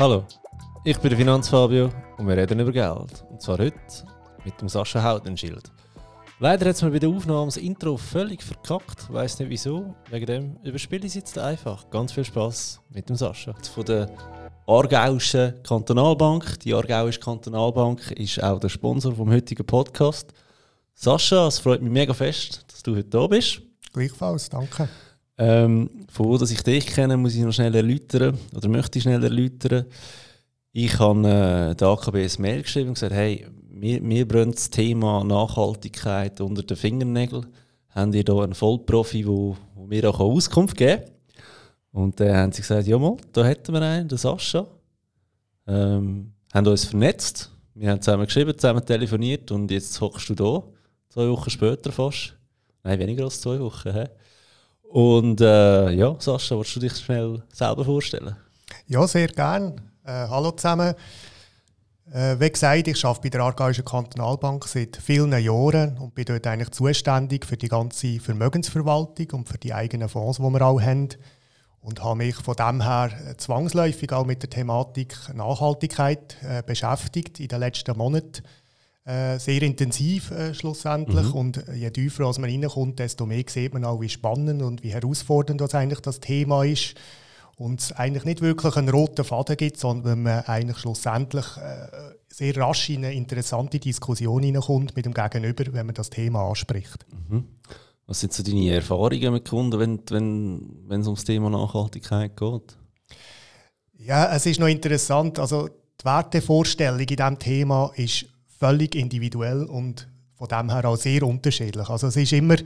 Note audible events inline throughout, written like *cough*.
Hallo, ich bin der Finanzfabio und wir reden über Geld. Und zwar heute mit dem Sascha Haudenschild. Leider hat es mir bei der Aufnahme das Intro völlig verkackt. Weiß nicht wieso. Wegen dem überspiele ich es jetzt einfach. Ganz viel Spaß mit dem Sascha. Von der Aargauischen Kantonalbank. Die Aargauische Kantonalbank ist auch der Sponsor vom heutigen Podcast. Sascha, es freut mich mega fest, dass du heute da bist. Gleichfalls, danke. Ähm, von wo dass ich dich kenne, muss ich noch schnell erläutern oder möchte ich schnell erläutern. Ich habe äh, der AKB ein Mail geschrieben und gesagt, hey, mir, mir brennt das Thema Nachhaltigkeit unter den Fingernägeln. Haben ihr da einen Vollprofi, wo mir auch Auskunft geben kann? Und dann äh, haben sie gesagt, ja mal, da hätten wir einen, den Sascha. Ähm, haben uns vernetzt. Wir haben zusammen geschrieben, zusammen telefoniert und jetzt hockst du da, zwei Wochen später fast. Nein, weniger als zwei Wochen. He? Und äh, ja, Sascha, willst du dich schnell selber vorstellen? Ja, sehr gern. Äh, hallo zusammen. Äh, wie gesagt, ich arbeite bei der Aargauischen Kantonalbank seit vielen Jahren und bin dort eigentlich zuständig für die ganze Vermögensverwaltung und für die eigenen Fonds, die wir auch haben. Und habe mich von dem her zwangsläufig auch mit der Thematik Nachhaltigkeit äh, beschäftigt in den letzten Monaten äh, sehr intensiv äh, schlussendlich. Mhm. Und je tiefer als man reinkommt, desto mehr sieht man auch, wie spannend und wie herausfordernd das eigentlich das Thema ist. Und es eigentlich nicht wirklich einen roten Faden gibt, sondern man eigentlich schlussendlich äh, sehr rasch in eine interessante Diskussion hineinkommt mit dem Gegenüber, wenn man das Thema anspricht. Mhm. Was sind so deine Erfahrungen mit Kunden, wenn, wenn, wenn es ums Thema Nachhaltigkeit geht? Ja, es ist noch interessant. Also die Wertevorstellung in diesem Thema ist völlig individuell und von dem her auch sehr unterschiedlich. Also es ist immer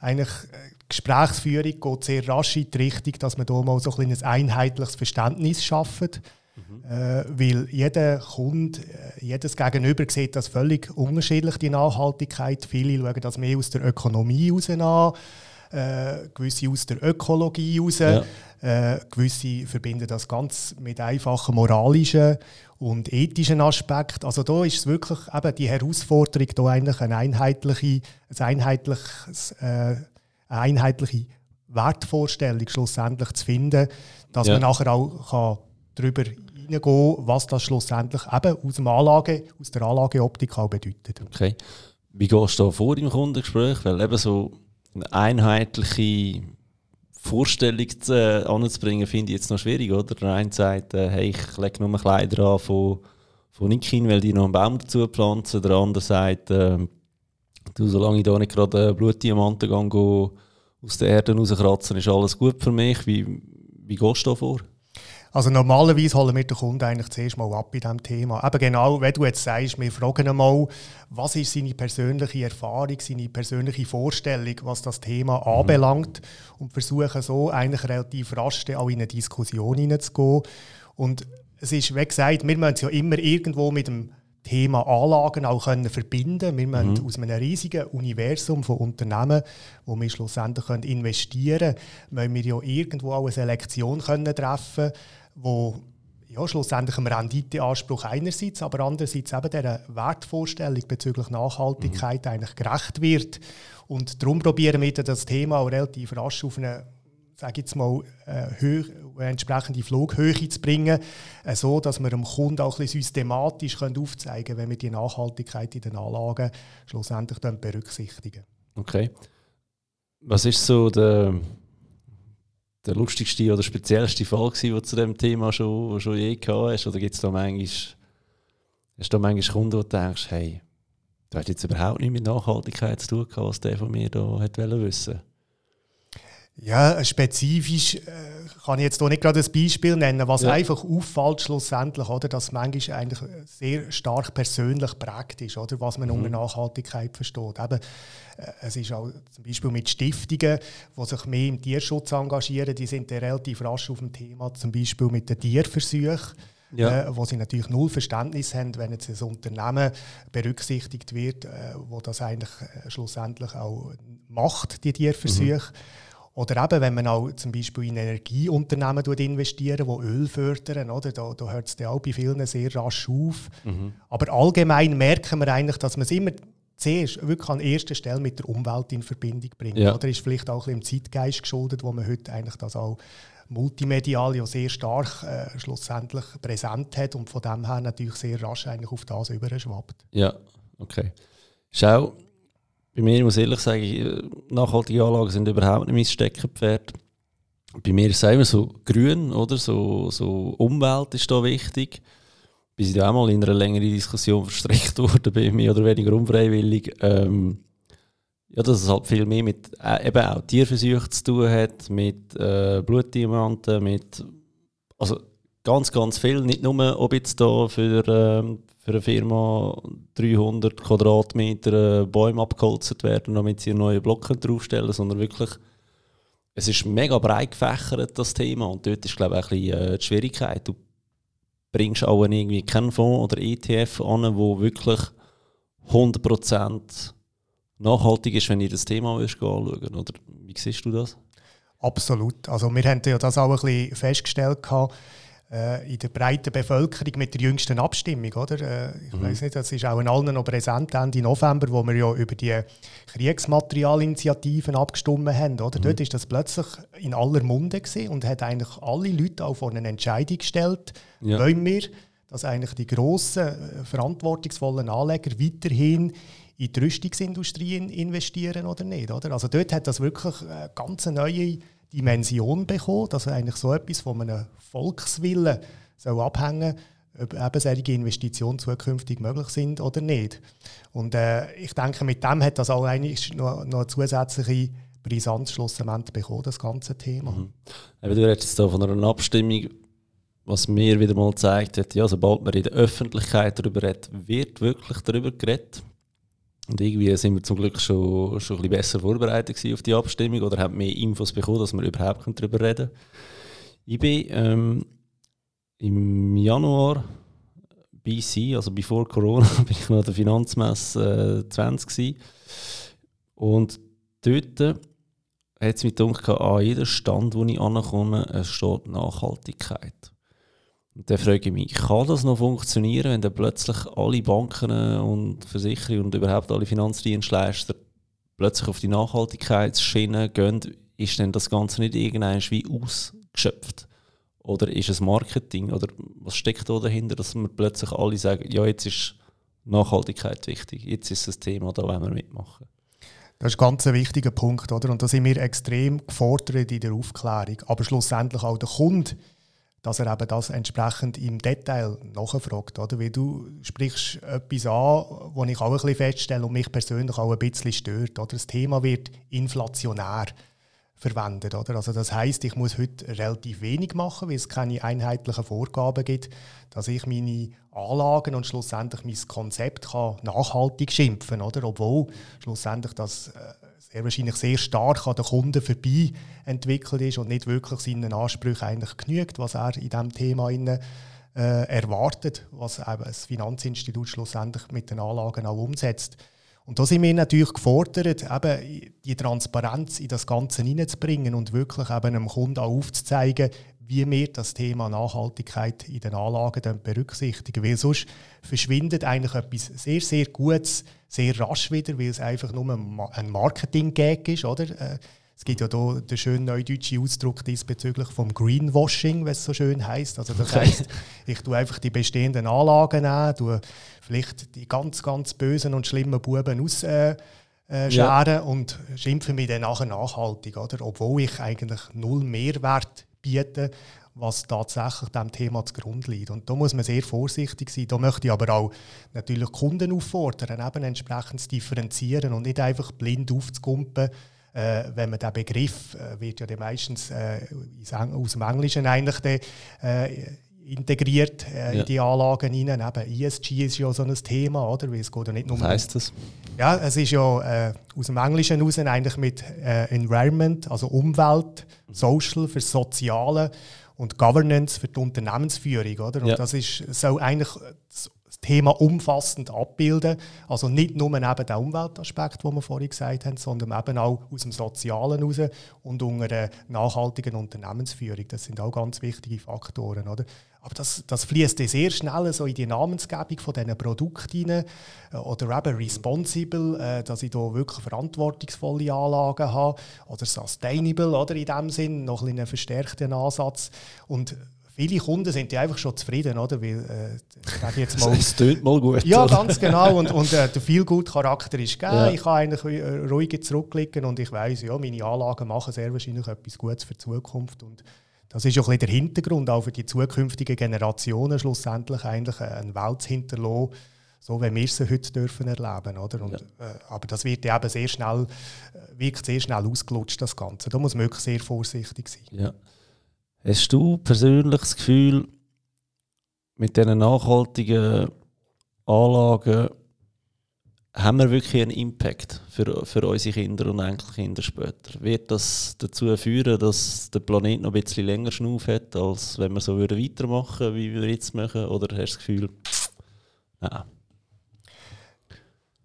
eigentlich äh, Gesprächsführung geht sehr rasch in die Richtung, dass man da mal so ein, ein einheitliches Verständnis schafft. Mhm. Äh, weil jeder Kunde, äh, jedes Gegenüber sieht das völlig unterschiedlich, die Nachhaltigkeit. Viele schauen das mehr aus der Ökonomie heraus an, äh, gewisse aus der Ökologie heraus. Ja. Äh, gewisse verbinden das ganz mit einfachen moralischen und ethischen Aspekten. Also da ist es wirklich eben die Herausforderung, da eigentlich eine einheitliche, ein einheitliches, äh, eine einheitliche Wertvorstellung schlussendlich zu finden, dass ja. man nachher auch kann darüber hineingehen kann, was das schlussendlich eben aus, dem Anlage, aus der Anlageoptik auch bedeutet. Okay. Wie gehst du da vor im Kundengespräch? Weil eben so eine einheitliche Vorstellung zu, äh, anzubringen, finde ich jetzt noch schwierig, oder? Der eine sagt, äh, hey, ich lege nur Kleider an von, von Nikin, weil die noch einen Baum dazu pflanzen. Der andere sagt, äh, du, solange ich da nicht gerade Blutdiamanten gehe, aus der Erde rauskratzen, ist alles gut für mich. Wie, wie gehst du da vor? Also normalerweise holen wir den Kunden eigentlich zuerst mal ab bei diesem Thema. Aber genau, wenn du jetzt sagst, wir fragen einmal, was ist seine persönliche Erfahrung, seine persönliche Vorstellung, was das Thema mhm. anbelangt und versuchen so eigentlich relativ rasch auch in eine Diskussion hineinzugehen. Und es ist, wie gesagt, wir müssen es ja immer irgendwo mit dem Thema Anlagen auch können verbinden Wir müssen mhm. aus einem riesigen Universum von Unternehmen, wo wir schlussendlich können investieren können, müssen wir ja irgendwo auch eine Selektion können treffen wo ja, schlussendlich einem Renditeanspruch einerseits, aber andererseits eben dieser Wertvorstellung bezüglich Nachhaltigkeit mhm. eigentlich gerecht wird. Und darum probieren wir das Thema auch relativ rasch auf eine sage jetzt mal, äh, eine entsprechende Flughöhe zu bringen, äh, so dass wir dem Kunden auch ein systematisch können aufzeigen können, wenn wir die Nachhaltigkeit in den Anlagen schlussendlich dann berücksichtigen. Okay. Was ist so der der lustigste oder speziellste Fall gewesen, den du zu diesem Thema schon, schon je gehabt hast? Oder gibt es da manchmal, hast da manchmal Kunden, wo du denkst, hey, du hast jetzt überhaupt nichts mit Nachhaltigkeit zu tun gehabt, was der von mir da hat wissen ja, spezifisch äh, kann ich jetzt hier nicht gerade ein Beispiel nennen, was ja. einfach auffällt schlussendlich, oder, dass manchmal eigentlich sehr stark persönlich prägt ist, oder, was man mhm. unter Nachhaltigkeit versteht. Eben, äh, es ist auch zum Beispiel mit Stiftungen, die sich mehr im Tierschutz engagieren, die sind relativ rasch auf dem Thema, zum Beispiel mit den Tierversuchen. Ja. Äh, wo sie natürlich null Verständnis haben, wenn jetzt ein Unternehmen berücksichtigt wird, äh, wo das eigentlich äh, schlussendlich auch macht, die Tierversuche. Mhm. Oder eben, wenn man auch zum Beispiel in Energieunternehmen investiert, die Öl fördern, oder? da, da hört es auch bei vielen sehr rasch auf. Mhm. Aber allgemein merken wir eigentlich, dass man es immer zuerst wirklich an erster Stelle mit der Umwelt in Verbindung bringt. Ja. Oder ist vielleicht auch ein bisschen im Zeitgeist geschuldet, wo man heute eigentlich das auch multimedial ja sehr stark äh, schlussendlich präsent hat und von dem her natürlich sehr rasch eigentlich auf das überschwappt. Ja, okay. Schau, bei mir muss ich ehrlich sagen, nachhaltige Anlagen sind überhaupt nicht mein Steckenpferd. Bei mir ist es immer so grün, oder? So, so Umwelt ist da wichtig. Bis ich da auch mal in einer längeren Diskussion verstrickt *laughs* wurde, bin mehr oder weniger unfreiwillig. Ähm, ja, dass es halt viel mehr mit äh, eben auch Tierversuchen zu tun hat, mit äh, Blutdiamanten, mit also ganz, ganz viel. Nicht nur, ob jetzt da für, äh, für eine Firma 300 Quadratmeter äh, Bäume abgeholzt werden, damit sie neue Blocken draufstellen, sondern wirklich, es ist mega breit gefächert, das Thema. Und dort ist, glaube ich, ein bisschen äh, die Schwierigkeit. Du bringst auch irgendwie keinen Fonds oder ETF an, wo wirklich 100% nachhaltig ist, wenn ihr das Thema anschauen Oder wie siehst du das? Absolut. Also wir haben ja das auch ein bisschen festgestellt äh, in der breiten Bevölkerung mit der jüngsten Abstimmung, oder? Äh, ich mhm. weiß nicht, das ist auch in allen noch präsent Ende November, wo wir ja über die Kriegsmaterialinitiativen abgestimmt haben, oder? Mhm. Dort ist das plötzlich in aller Munde gewesen und hat eigentlich alle Leute auch vor eine Entscheidung gestellt, ja. wollen wir, dass eigentlich die grossen, äh, verantwortungsvollen Anleger weiterhin in die Rüstungsindustrie investieren oder nicht. Oder? Also dort hat das wirklich eine ganz neue Dimension bekommen, dass eigentlich so etwas von einem Volkswillen soll abhängen ob eben solche Investitionen zukünftig möglich sind oder nicht. Und äh, ich denke, mit dem hat das eigentlich noch, noch eine zusätzliche Brisanz schlussendlich bekommen, das ganze Thema. Mhm. du redest von einer Abstimmung, was mir wieder mal zeigt hat, ja, sobald man in der Öffentlichkeit darüber redet, wird wirklich darüber geredet. Und irgendwie sind wir zum Glück schon, schon ein bisschen besser vorbereitet auf die Abstimmung oder haben mehr Infos bekommen, dass wir überhaupt darüber reden können. Ich bin ähm, im Januar BC, also bevor Corona, *laughs* bin ich noch an der Finanzmesse äh, 20 gewesen. Und dort hat es mich gedacht, an jedem Stand, wo ich ankomme, es steht Nachhaltigkeit. Und dann frage ich mich, kann das noch funktionieren, wenn dann plötzlich alle Banken und Versicherungen und überhaupt alle Finanzdienstleister plötzlich auf die Nachhaltigkeitsschiene gehen? Ist denn das Ganze nicht irgendwann wie ausgeschöpft? Oder ist es Marketing? Oder was steckt da dahinter, dass wir plötzlich alle sagen, ja, jetzt ist Nachhaltigkeit wichtig, jetzt ist das Thema, da wollen wir mitmachen? Das ist ein ganz wichtiger Punkt, oder? Und da sind wir extrem gefordert in der Aufklärung. Aber schlussendlich auch der Kunde dass er eben das entsprechend im Detail nachfragt. Oder? Weil du sprichst etwas an, was ich auch ein bisschen feststelle und mich persönlich auch ein bisschen stört. Oder? Das Thema wird inflationär verwendet. Oder? Also das heißt, ich muss heute relativ wenig machen, weil es keine einheitlichen Vorgaben gibt, dass ich meine Anlagen und schlussendlich mein Konzept kann nachhaltig schimpfen, oder? obwohl schlussendlich das äh, sehr wahrscheinlich sehr stark an den Kunden vorbei entwickelt ist und nicht wirklich seinen Ansprüchen eigentlich genügt, was er in diesem Thema inne, äh, erwartet, was eben das Finanzinstitut schlussendlich mit den Anlagen auch umsetzt. Und da sind wir natürlich gefordert, eben die Transparenz in das Ganze hineinzubringen und wirklich eben einem Kunden auch aufzuzeigen, wie wir das Thema Nachhaltigkeit in den Anlagen berücksichtigen. Weil sonst verschwindet eigentlich etwas sehr, sehr Gutes sehr rasch wieder, weil es einfach nur ein Marketing-Gag ist. Oder? Äh, es gibt ja hier den schönen neudeutschen Ausdruck diesbezüglich vom Greenwashing, was es so schön heißt. Also das heißt, ich tue einfach die bestehenden Anlagen an, tue vielleicht die ganz, ganz bösen und schlimmen Buben aus. Äh, äh, scheren ja. und schimpfe mich dann nachher nachhaltig, oder? obwohl ich eigentlich null Mehrwert bieten, was tatsächlich dem Thema zugrunde liegt. Und da muss man sehr vorsichtig sein. Da möchte ich aber auch natürlich Kunden auffordern, eben entsprechend zu differenzieren und nicht einfach blind aufzukumpen, äh, wenn man den Begriff, äh, wird ja meistens äh, aus dem Englischen eigentlich de, äh, integriert äh, ja. in die Anlagen hinein. Eben ESG ist ja so ein Thema, oder? Weil es geht ja nicht nur Was heisst das? Ja, es ist ja äh, aus dem Englischen heraus eigentlich mit äh, Environment, also Umwelt, Social für Soziale und Governance für die Unternehmensführung, oder? Und ja. das ist so eigentlich das Thema umfassend abbilden. Also nicht nur eben den Umweltaspekt, den wir vorhin gesagt haben, sondern eben auch aus dem Sozialen heraus und unter einer nachhaltigen Unternehmensführung. Das sind auch ganz wichtige Faktoren. Oder? Aber das, das fließt sehr schnell so in die Namensgebung von diesen Produkten rein. Äh, oder eben responsible, äh, dass ich da wirklich verantwortungsvolle Anlagen habe. Oder sustainable, oder in dem Sinn, noch ein einen verstärkten Ansatz. Und viele Kunden sind ja einfach schon zufrieden, oder? Weil, äh, jetzt mal, *laughs* es tut mal gut. Ja, oder? ganz genau. Und, und äh, der viel gut Charakter ist gegeben. Ja. Ich kann eigentlich äh, ruhig zurückblicken und ich weiß, ja, meine Anlagen machen sehr wahrscheinlich etwas Gutes für die Zukunft. Und das ist auch ein der Hintergrund, auch für die zukünftigen Generationen schlussendlich eigentlich eine Welt zu hinterlassen, so wie wir sie heute dürfen erleben oder? Und, ja. äh, aber das wird eben sehr schnell, äh, wirkt sehr schnell ausgelutscht, das Ganze. Da muss man wirklich sehr vorsichtig sein. Ja. Hast du persönlich das Gefühl, mit diesen nachhaltigen Anlagen haben wir wirklich einen Impact für, für unsere Kinder und Enkelkinder später? Wird das dazu führen, dass der Planet noch ein bisschen länger Schnuff hat, als wenn wir so weitermachen würden, wie wir jetzt machen? Oder hast du das Gefühl, nein?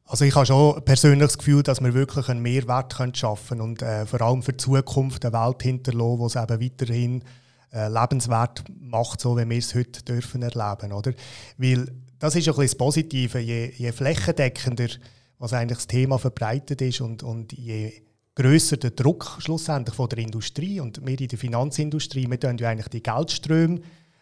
Also ich habe schon persönlich das Gefühl, dass wir wirklich einen Mehrwert schaffen können und äh, vor allem für die Zukunft eine Welt hinterlassen, wo es eben weiterhin äh, lebenswert macht, so wie wir es heute dürfen erleben, oder? Weil das ist ein bisschen das Positive, je, je flächendeckender was eigentlich das Thema verbreitet ist und, und je grösser der Druck schlussendlich von der Industrie und wir in der Finanzindustrie, wir tun ja eigentlich die Geldströme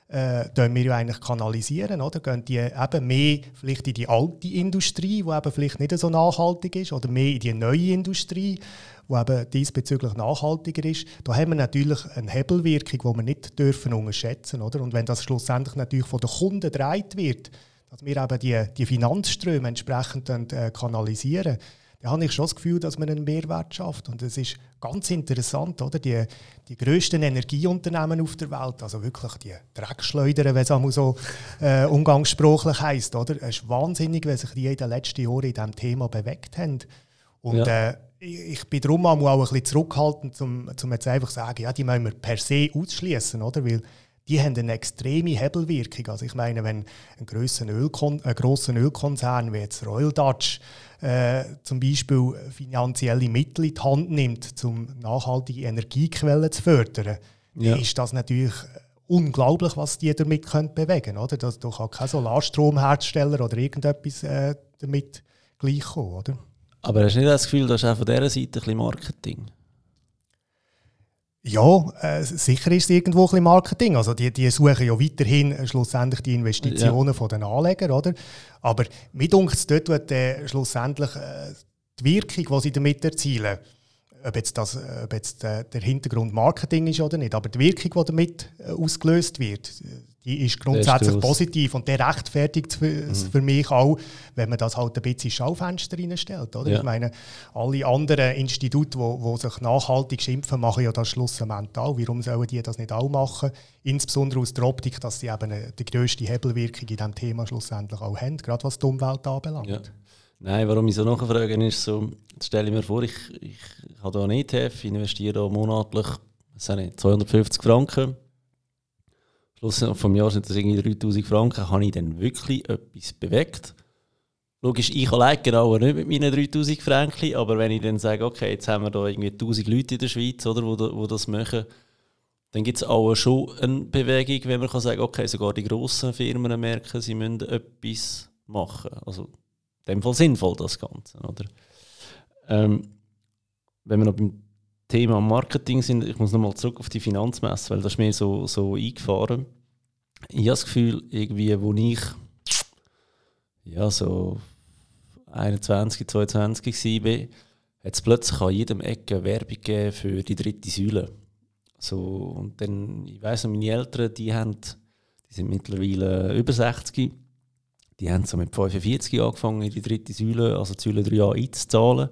äh, wir ja eigentlich kanalisieren, oder? Gehen die eben mehr vielleicht in die alte Industrie, die eben vielleicht nicht so nachhaltig ist, oder mehr in die neue Industrie, die eben diesbezüglich nachhaltiger ist. Da haben wir natürlich eine Hebelwirkung, die wir nicht dürfen unterschätzen oder? Und wenn das schlussendlich natürlich von den Kunden gedreht wird, dass wir eben die, die Finanzströme entsprechend äh, kanalisieren, dann habe ich schon das Gefühl, dass man einen Mehrwert schafft. Und es ist ganz interessant, oder? Die, die grössten Energieunternehmen auf der Welt, also wirklich die Dreckschleudern, wenn es auch so äh, umgangssprachlich heisst, oder? Es ist wahnsinnig, wie sich die in den letzten Jahren in diesem Thema bewegt haben. Und ja. äh, ich bin darum auch ein bisschen zurückhaltend, um, um jetzt einfach zu sagen, ja, die müssen wir per se ausschließen, oder? Weil die haben eine extreme Hebelwirkung. Also ich meine, wenn ein grosser Ölkon ein Ölkonzern wie jetzt Royal Dutch äh, zum Beispiel finanzielle Mittel in die Hand nimmt, um nachhaltige Energiequellen zu fördern, ja. ist das natürlich unglaublich, was die damit können bewegen können. Da, da kann kein Solarstromhersteller oder irgendetwas äh, damit gleichkommen. Oder? Aber hast du nicht das Gefühl, dass auch von dieser Seite ein bisschen Marketing? Ja, äh, sicher ist es irgendwo ein bisschen Marketing. Also die, die suchen ja weiterhin äh, schlussendlich die Investitionen ja. von den Anlegern, oder? Aber mit uns dort wird äh, schlussendlich äh, die Wirkung, die sie damit erzielen, ob jetzt, das, ob jetzt der, der Hintergrund Marketing ist oder nicht, aber die Wirkung, die damit äh, ausgelöst wird, die ist grundsätzlich ist positiv und der rechtfertigt für, mhm. für, mich auch, wenn man das halt ein bisschen Schaufenster reinstellt. Oder? Ja. Ich meine, alle anderen Institute, die wo, wo sich nachhaltig schimpfen, machen ja das schlussendlich auch. Warum sollen die das nicht auch machen? Insbesondere aus der Optik, dass sie eben die grösste Hebelwirkung in diesem Thema schlussendlich auch haben, gerade was die Umwelt anbelangt. Ja. Nein, warum ich so nachfrage, ist so, stelle ich mir vor, ich, ich, habe hier einen ETF, investiere monatlich 250 Franken Schluss vom Jahr sind das irgendwie 3000 Franken. Habe ich dann wirklich etwas bewegt? Logisch, ich allein genau nicht mit meinen 3000 Franken, aber wenn ich dann sage, okay, jetzt haben wir da irgendwie 1000 Leute in der Schweiz, oder, wo, wo das machen, dann gibt es auch schon eine Bewegung, wenn man kann sagen okay, sogar die grossen Firmen merken, sie müssen etwas machen. Also in dem Fall sinnvoll, das Ganze. Oder? Ähm, wenn wir noch beim Thema Marketing sind, ich muss nochmal zurück auf die Finanzmesse, weil das ist mir so, so eingefahren. Ich habe das Gefühl, irgendwie, wo ich ja, so 21, 22 war, hat es plötzlich an jedem Ecke Werbung für die dritte Säule. So, und dann, ich weiss noch, meine Eltern, die, haben, die sind mittlerweile über 60, die haben so mit 45 angefangen, die dritte Säule, also die Säule 3a einzuzahlen.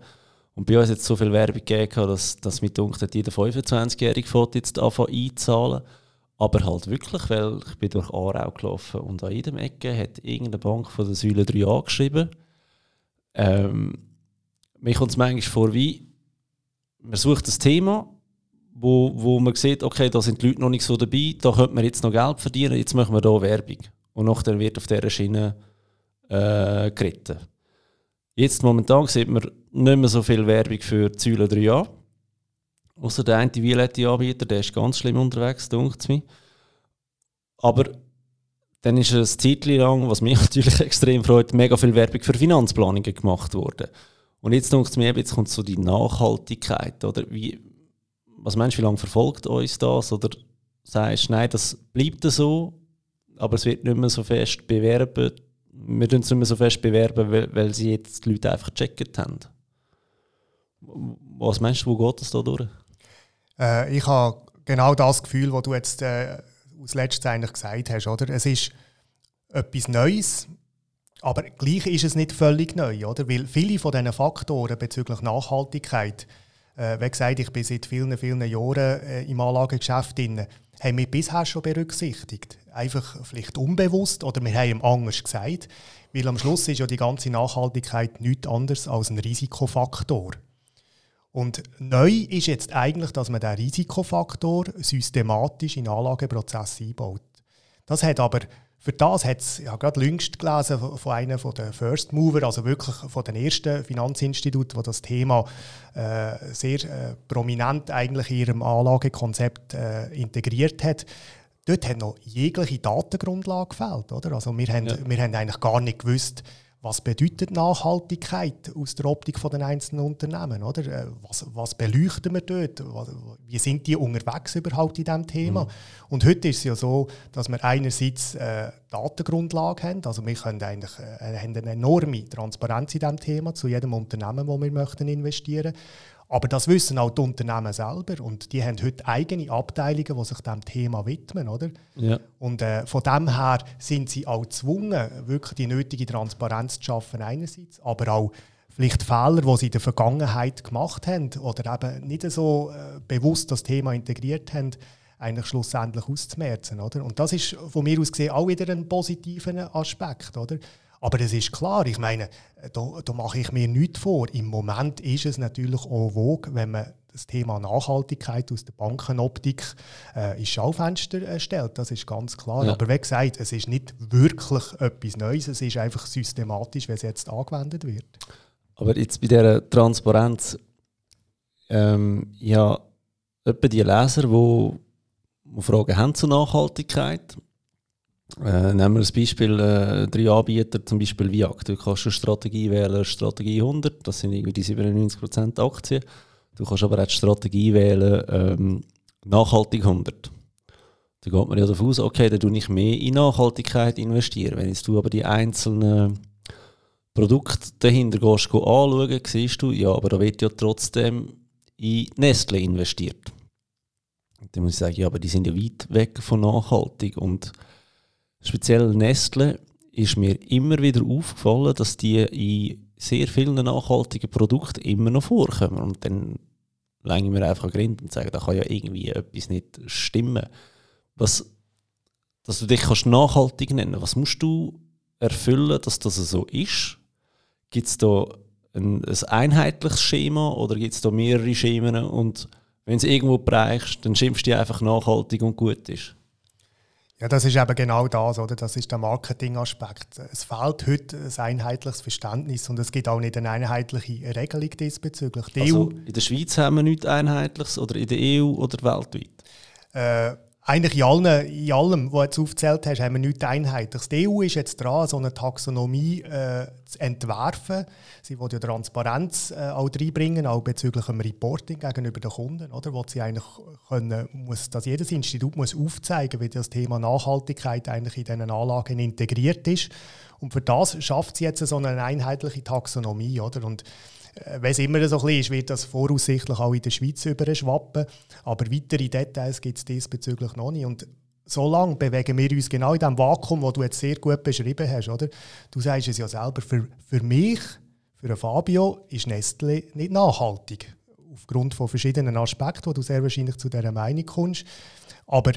Und bei uns hat es so viel Werbung gegeben, dass, dass mit uns jeder 25-Jährige jetzt anfangen einzahlen. Aber halt wirklich, weil ich bin durch Aarau gelaufen und an jedem Ecke hat irgendeine Bank von der Säule 3 angeschrieben. Ähm, mir kommt es manchmal vor, wie man sucht ein Thema, wo, wo man sieht, okay, da sind die Leute noch nicht so dabei, da könnte man jetzt noch Geld verdienen, jetzt machen wir da Werbung. Und nachher wird auf dieser Schiene äh, geritten. Jetzt momentan sieht man nicht mehr so viel Werbung für Säule 3a. Außer der eine violette Anbieter, der ist ganz schlimm unterwegs, denkt mir. Aber dann ist es Zeit lang, was mich *laughs* natürlich extrem freut, mega viel Werbung für Finanzplanungen gemacht worden. Und jetzt denkt mir, jetzt kommt so die Nachhaltigkeit. Oder wie, was meinst du, wie lange verfolgt uns das? Oder sagst du, nein, das bleibt so, aber es wird nicht mehr so fest bewerben. Wir tun es nicht mehr so fest bewerben, weil, weil sie jetzt die Leute einfach gecheckt haben. Was meinst du, wo geht das da durch? Äh, ich habe genau das Gefühl, was du jetzt äh, als letztes eigentlich gesagt hast. Oder? Es ist etwas Neues, aber gleich ist es nicht völlig neu. Oder? Weil viele von diesen Faktoren bezüglich Nachhaltigkeit, äh, wie gesagt, ich bin seit vielen, vielen Jahren äh, im Anlagegeschäft drin, haben wir bisher schon berücksichtigt. Einfach vielleicht unbewusst oder wir haben ihm anders gesagt. Weil am Schluss ist ja die ganze Nachhaltigkeit nichts anderes als ein Risikofaktor. Und neu ist jetzt eigentlich, dass man diesen Risikofaktor systematisch in Anlageprozesse einbaut. Das hat aber für das hat es, ich habe gerade jüngst gelesen von einem der First Mover, also wirklich von den ersten Finanzinstituten, die das Thema äh, sehr äh, prominent eigentlich in ihrem Anlagekonzept äh, integriert hat. Dort hat noch jegliche Datengrundlage gefällt. Oder? Also wir, haben, ja. wir haben eigentlich gar nicht gewusst, was bedeutet Nachhaltigkeit aus der Optik von den einzelnen Unternehmen? Oder? Äh, was, was beleuchten wir dort? Wie sind die unterwegs überhaupt in diesem Thema? Mhm. Und heute ist es ja so, dass wir einerseits äh, Datengrundlage haben, also wir können eigentlich, äh, haben eine enorme Transparenz in diesem Thema zu jedem Unternehmen, wo wir möchten investieren möchten. Aber das wissen auch die Unternehmen selber und die haben heute eigene Abteilungen, die sich diesem Thema widmen, oder? Ja. Und äh, von dem her sind sie auch gezwungen, wirklich die nötige Transparenz zu schaffen einerseits, aber auch vielleicht Fehler, die sie in der Vergangenheit gemacht haben oder eben nicht so äh, bewusst das Thema integriert haben, eigentlich schlussendlich auszumerzen, oder? Und das ist von mir aus gesehen auch wieder ein positiver Aspekt, oder? Aber es ist klar, ich meine, da, da mache ich mir nichts vor. Im Moment ist es natürlich en vogue, wenn man das Thema Nachhaltigkeit aus der Bankenoptik äh, ins Schaufenster äh, stellt. Das ist ganz klar. Ja. Aber wie gesagt, es ist nicht wirklich etwas Neues, es ist einfach systematisch, wie es jetzt angewendet wird. Aber jetzt bei dieser Transparenz, ähm, ja, etwa die Leser, die Fragen haben zur Nachhaltigkeit, äh, nehmen wir ein Beispiel, äh, drei Anbieter, zum Beispiel Viag. Du kannst eine Strategie wählen, Strategie 100, das sind irgendwie die 97% Aktien. Du kannst aber auch die Strategie wählen, ähm, nachhaltig 100. Da geht man ja davon aus, okay, dann tue ich mehr in Nachhaltigkeit investieren. Wenn jetzt du aber die einzelnen Produkte dahinter gehst, anschauen, siehst du, ja, aber da wird ja trotzdem in Nestle investiert. Dann muss ich sagen, ja, aber die sind ja weit weg von nachhaltig und speziell Nestle, ist mir immer wieder aufgefallen, dass die in sehr vielen nachhaltigen Produkten immer noch vorkommen. Und dann legen wir einfach Grind und sagen, da kann ja irgendwie etwas nicht stimmen. Was, dass du dich kannst nachhaltig nennen was musst du erfüllen, dass das so ist? Gibt es da ein, ein, einheitliches Schema oder gibt es da mehrere Schemen? Und wenn es irgendwo bereichst, dann schimpfst du einfach nachhaltig und gut ist. Ja, das ist eben genau das, oder? Das ist der Marketingaspekt. Es fehlt heute ein einheitliches Verständnis und es gibt auch nicht eine einheitliche Regelung diesbezüglich. Die also EU, in der Schweiz haben wir nichts Einheitliches oder in der EU oder weltweit? Äh, eigentlich in, allen, in allem, was du jetzt aufgezählt hast, haben wir nichts Einheitliches. Die EU ist jetzt dran, so eine Taxonomie äh, zu entwerfen. Sie will ja Transparenz äh, auch reinbringen, auch bezüglich dem Reporting gegenüber den Kunden, oder? Wo sie eigentlich können, muss, dass jedes Institut muss aufzeigen, wie das Thema Nachhaltigkeit eigentlich in diesen Anlagen integriert ist. Und für das schafft sie jetzt so eine einheitliche Taxonomie, oder? Und wenn es immer so ein ist, wird das voraussichtlich auch in der Schweiz überschwappen. Aber weitere Details gibt es diesbezüglich noch nicht. Und so lange bewegen wir uns genau in dem Vakuum, das du jetzt sehr gut beschrieben hast. Oder? Du sagst es ja selber, für, für mich, für Fabio, ist Nestle nicht nachhaltig. Aufgrund von verschiedenen Aspekten, wo du sehr wahrscheinlich zu dieser Meinung kommst. Aber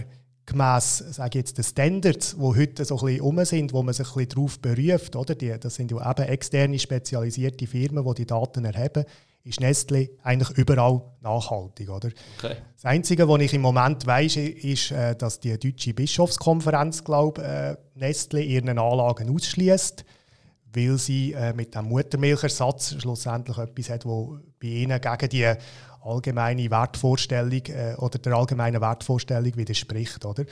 gemäss sage jetzt, den Standards, die heute so ein bisschen um sind, wo man sich ein bisschen darauf beruft, oder? Die, das sind ja eben externe spezialisierte Firmen, die die Daten erheben, ist Nestle eigentlich überall nachhaltig. Oder? Okay. Das Einzige, was ich im Moment weiß, ist, äh, dass die deutsche Bischofskonferenz, glaube äh, Nestle ihren Anlagen ausschließt. weil sie äh, mit dem Muttermilchersatz schlussendlich etwas hat, wo bei ihnen gegen die allgemeine Wertvorstellung äh, oder der allgemeinen Wertvorstellung widerspricht. Oder?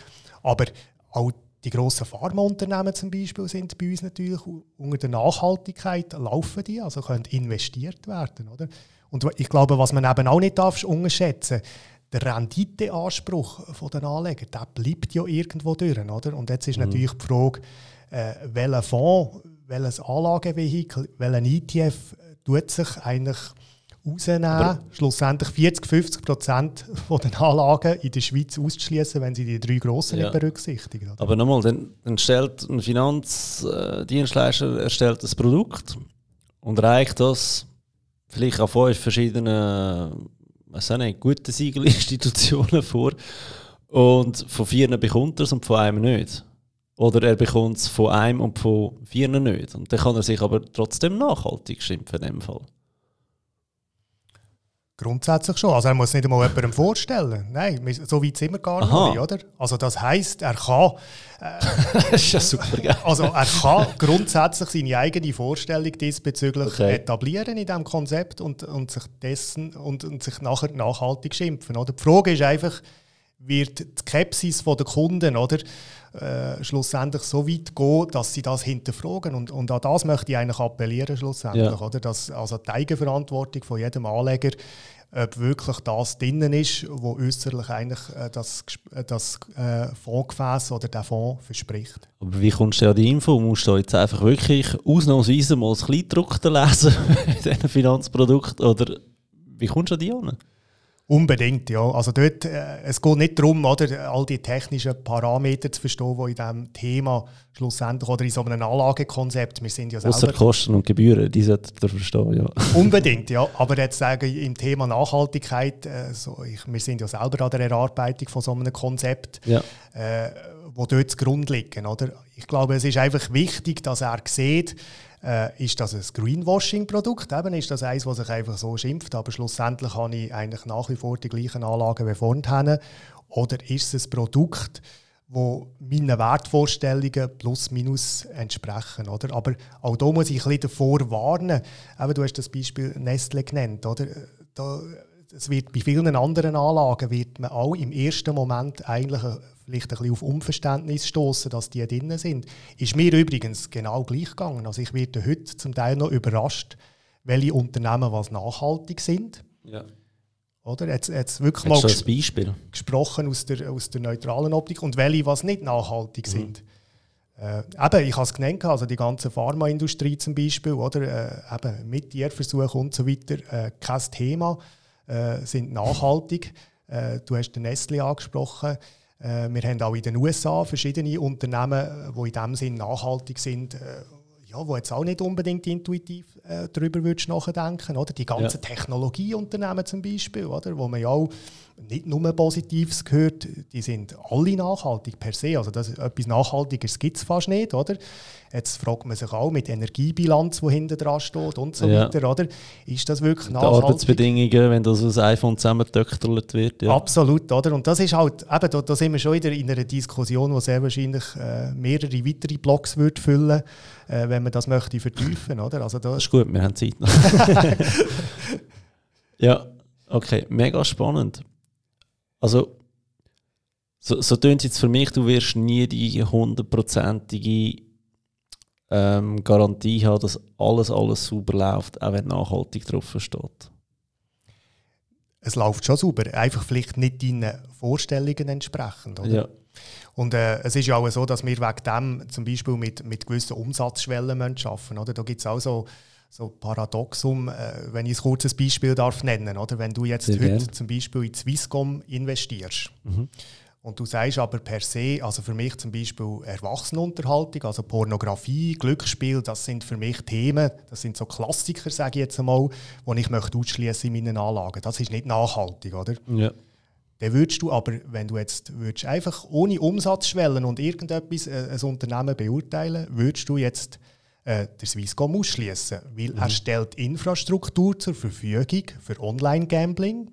Aber auch die grossen Pharmaunternehmen zum Beispiel sind bei uns natürlich unter der Nachhaltigkeit laufen die, also können investiert werden. Oder? Und ich glaube, was man eben auch nicht darf, unterschätzen der Renditeanspruch der Anleger, der bleibt ja irgendwo durch. Oder? Und jetzt ist mhm. natürlich die Frage, äh, welcher Fonds, welches Anlagevehikel, welchen ETF tut sich eigentlich rausnehmen, aber schlussendlich 40, 50 Prozent der Anlagen in der Schweiz auszuschließen, wenn sie die drei grossen ja. nicht berücksichtigen. Oder? Aber nochmal, dann, dann stellt ein Finanzdienstleister erstellt ein Produkt und reicht das vielleicht an fünf verschiedenen was nicht, guten Siegelinstitutionen *laughs* vor und von vier bekommt er es und von einem nicht. Oder er bekommt es von einem und von vier nicht. Und dann kann er sich aber trotzdem nachhaltig schimpfen in dem Fall. Grundsätzlich schon. Also er muss nicht einmal jemandem vorstellen. Nein, so weit sind wir gar Aha. nicht, oder? Also das heisst, er kann... Äh, *laughs* das ist ja super, gell? Also er kann grundsätzlich seine eigene Vorstellung diesbezüglich okay. etablieren in diesem Konzept und, und, sich dessen, und, und sich nachher nachhaltig schimpfen. Oder? Die Frage ist einfach, wird die Skepsis der Kunden oder, äh, schlussendlich so weit gehen, dass sie das hinterfragen. Und, und an das möchte ich eigentlich appellieren, schlussendlich. Ja. Oder? Dass, also die Eigenverantwortung von jedem Anleger, ob wirklich das drinnen ist, wo äußerlich eigentlich äh, das, äh, das äh, Fondsgefäß oder der Fonds verspricht. Aber wie kommst du an die Info? Musst du jetzt einfach wirklich ausnahmsweise mal das Kleidruckte lesen *laughs* in diesen Finanzprodukten? Oder wie kommst du an die an? Unbedingt, ja. Also dort, äh, es geht nicht darum, oder, all die technischen Parameter zu verstehen, die in diesem Thema schlussendlich oder in so einem Anlagekonzept, wir sind ja selber... Ausser Kosten und Gebühren, die solltet ihr verstehen, ja. Unbedingt, ja. Aber jetzt sagen im Thema Nachhaltigkeit, äh, so, ich, wir sind ja selber an der Erarbeitung von so einem Konzept, ja. äh, wo dort zugrunde liegen, oder? Ich glaube, es ist einfach wichtig, dass er sieht, äh, ist das ein Greenwashing-Produkt? Eben ist das eins, das sich einfach so schimpft, aber schlussendlich habe ich eigentlich nach wie vor die gleichen Anlagen wie vorhin. Oder ist es ein Produkt, wo meinen Wertvorstellungen plus minus entsprechen, oder? Aber auch da muss ich ein bisschen davor warnen. Eben, du hast das Beispiel Nestle genannt, oder? Da, es wird bei vielen anderen Anlagen wird man auch im ersten Moment eigentlich vielleicht ein bisschen auf Unverständnis stoßen, dass die drin sind. Ist mir übrigens genau gleich gegangen. Also ich werde heute zum Teil noch überrascht, welche Unternehmen was nachhaltig sind. Ja. Oder? Jetzt, jetzt wirklich mal ges Beispiel? gesprochen aus der, aus der neutralen Optik und welche was nicht nachhaltig mhm. sind. Äh, eben, ich habe es genannt, also die ganze Pharmaindustrie zum Beispiel, oder, äh, eben mit Tierversuchen und so weiter, äh, kein Thema, äh, sind nachhaltig. Äh, du hast den Nestle angesprochen. Äh, wir haben auch in den USA verschiedene Unternehmen, die in dem Sinn nachhaltig sind, äh, ja, wo jetzt auch nicht unbedingt intuitiv äh, darüber würdest nachdenken, oder? Die ganzen ja. Technologieunternehmen zum Beispiel, oder? Wo man ja auch nicht nur Positives gehört, die sind alle nachhaltig per se. Also das, etwas Nachhaltiges gibt es fast nicht, oder? Jetzt fragt man sich auch mit Energiebilanz, die hinten dran steht und so ja. weiter, oder? Ist das wirklich nachhaltig? Die Arbeitsbedingungen, wenn das aus iPhone zusammengetöchtelt wird. Ja. Absolut, oder? Und das ist halt, eben, da, da sind wir schon wieder in einer Diskussion, die sehr wahrscheinlich äh, mehrere weitere Blogs wird füllen äh, wenn man das möchte vertiefen, oder? Also da das ist gut, wir haben Zeit noch. *laughs* *laughs* ja, okay, mega spannend. Also, so, so tönt es jetzt für mich, du wirst nie die hundertprozentige ähm, Garantie haben, dass alles, alles sauber läuft, auch wenn nachhaltig drauf steht. Es läuft schon sauber, einfach vielleicht nicht deinen Vorstellungen entsprechend. Oder? Ja. Und äh, es ist ja auch so, dass wir wegen dem zum Beispiel mit, mit gewissen Umsatzschwellen arbeiten müssen. Da gibt es auch so, so Paradoxum, äh, wenn ich ein kurzes Beispiel darf nennen oder Wenn du jetzt Sehr heute gern. zum Beispiel in Swisscom investierst mhm. und du sagst aber per se, also für mich zum Beispiel Erwachsenenunterhaltung, also Pornografie, Glücksspiel, das sind für mich Themen, das sind so Klassiker, sage ich jetzt einmal, die ich möchte ausschließen in meinen Anlagen. Das ist nicht nachhaltig, oder? Ja. Dann würdest du aber, wenn du jetzt würdest einfach ohne Umsatzschwellen und irgendetwas äh, ein Unternehmen beurteilen, würdest du jetzt äh, der Swisscom ausschließen, weil mhm. er stellt Infrastruktur zur Verfügung für Online-Gambling,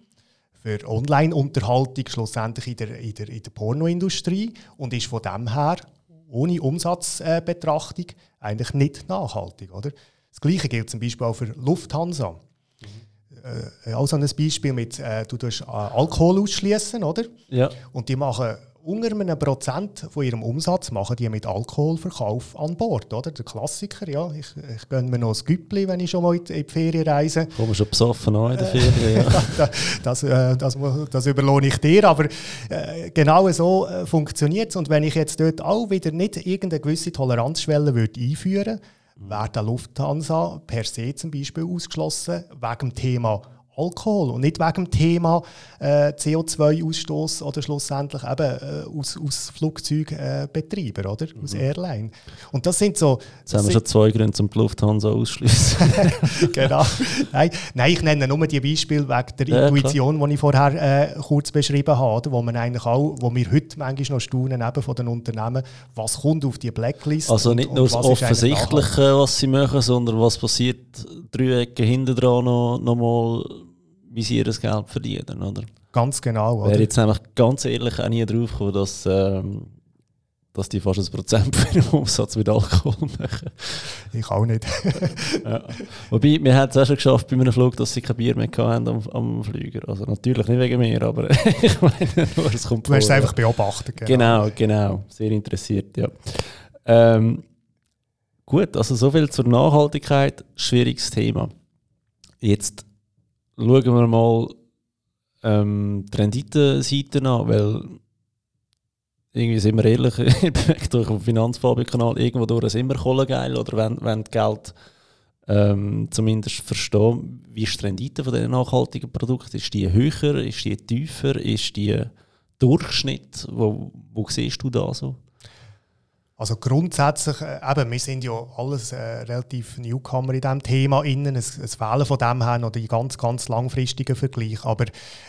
für Online-Unterhaltung schlussendlich in der, in, der, in der Pornoindustrie und ist von dem her ohne Umsatzbetrachtung eigentlich nicht nachhaltig. Oder? Das Gleiche gilt zum Beispiel auch für Lufthansa. Mhm. Äh, auch so ein Beispiel mit, äh, du tust äh, Alkohol ausschließen, oder? Ja. Und die machen unter einem Prozent von ihrem Umsatz machen die mit Alkoholverkauf an Bord, oder? Der Klassiker, ja. Ich, ich gönne mir noch ein Güppli, wenn ich schon mal in die Ferien reise. Kommen schon besoffen an in der Ferien, ja. *laughs* das, äh, das, das, überlohne ich dir, aber äh, genau so äh, funktioniert es. Und wenn ich jetzt dort auch wieder nicht irgendeine gewisse Toleranzschwelle würde einführen würde, wäre der Lufthansa per se zum Beispiel ausgeschlossen wegen dem Thema Alkohol und nicht wegen dem Thema äh, CO2-Ausstoß oder schlussendlich eben äh, aus, aus Flugzeugbetreiber, oder? Mhm. Aus Airline. Und das sind so... Jetzt haben wir schon zwei Gründe zum Lufthansa ausschließen. *laughs* genau. Nein, nein, ich nenne nur die Beispiele wegen der ja, Intuition, klar. die ich vorher äh, kurz beschrieben habe, wo man eigentlich auch, wo wir heute manchmal noch staunen eben von den Unternehmen, was kommt auf die Blacklist. Also nicht und, nur das Offensichtliche, was sie machen, sondern was passiert drei Ecken hinten dran noch, noch mal wie sie ihr Geld verdienen, oder? Ganz genau. Wäre jetzt nämlich ganz ehrlich auch nie drauf gekommen, dass, ähm, dass die fast ein Prozent von ihrem Umsatz mit Alkohol machen. Ich auch nicht. *laughs* ja. Wobei, wir haben es auch schon geschafft bei einem Flug, dass sie kein Bier mehr hatten am, am Flüger. Also natürlich nicht wegen mir, aber *laughs* ich meine nur, es kommt Du hast es einfach beobachtet. Genau. genau, genau. Sehr interessiert, ja. Ähm, gut, also so viel zur Nachhaltigkeit. Schwieriges Thema. Jetzt schauen wir mal ähm, die Renditenseite an, weil irgendwie sind wir ehrlich, *laughs* bewegt durch den Finanzfabrik-Kanal irgendwo durch ist immer Kohle geil oder wenn, wenn Geld ähm, zumindest verstehen, wie ist die Rendite von diesen nachhaltigen Produkten? Ist die höher, ist die tiefer, ist die Durchschnitt? Wo, wo siehst du da so? Also grundsätzlich, äh, eben, wir sind ja alles äh, relativ Newcomer in diesem Thema innen. Es, es fehlen von dem her noch die ganz, ganz langfristigen Vergleiche. Aber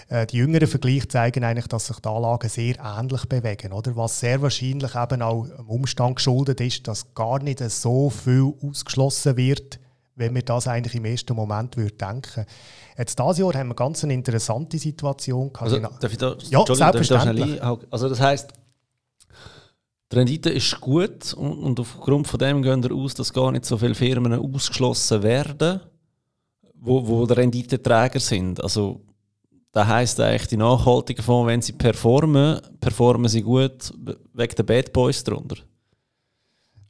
äh, die jüngeren Vergleiche zeigen eigentlich, dass sich die Anlagen sehr ähnlich bewegen. Oder? Was sehr wahrscheinlich eben auch dem Umstand geschuldet ist, dass gar nicht so viel ausgeschlossen wird, wenn wir das eigentlich im ersten Moment würde denken. Jetzt dieses Jahr haben wir ganz eine interessante Situation. Also, darf ich da, ja, selbstverständlich. also das heisst, die Rendite ist gut und, und aufgrund von dem gehen wir aus, dass gar nicht so viele Firmen ausgeschlossen werden, wo, wo die Renditeträger sind. Also das heisst eigentlich, die nachhaltigen Fonds, wenn sie performen, performen sie gut wegen der Bad Boys drunter.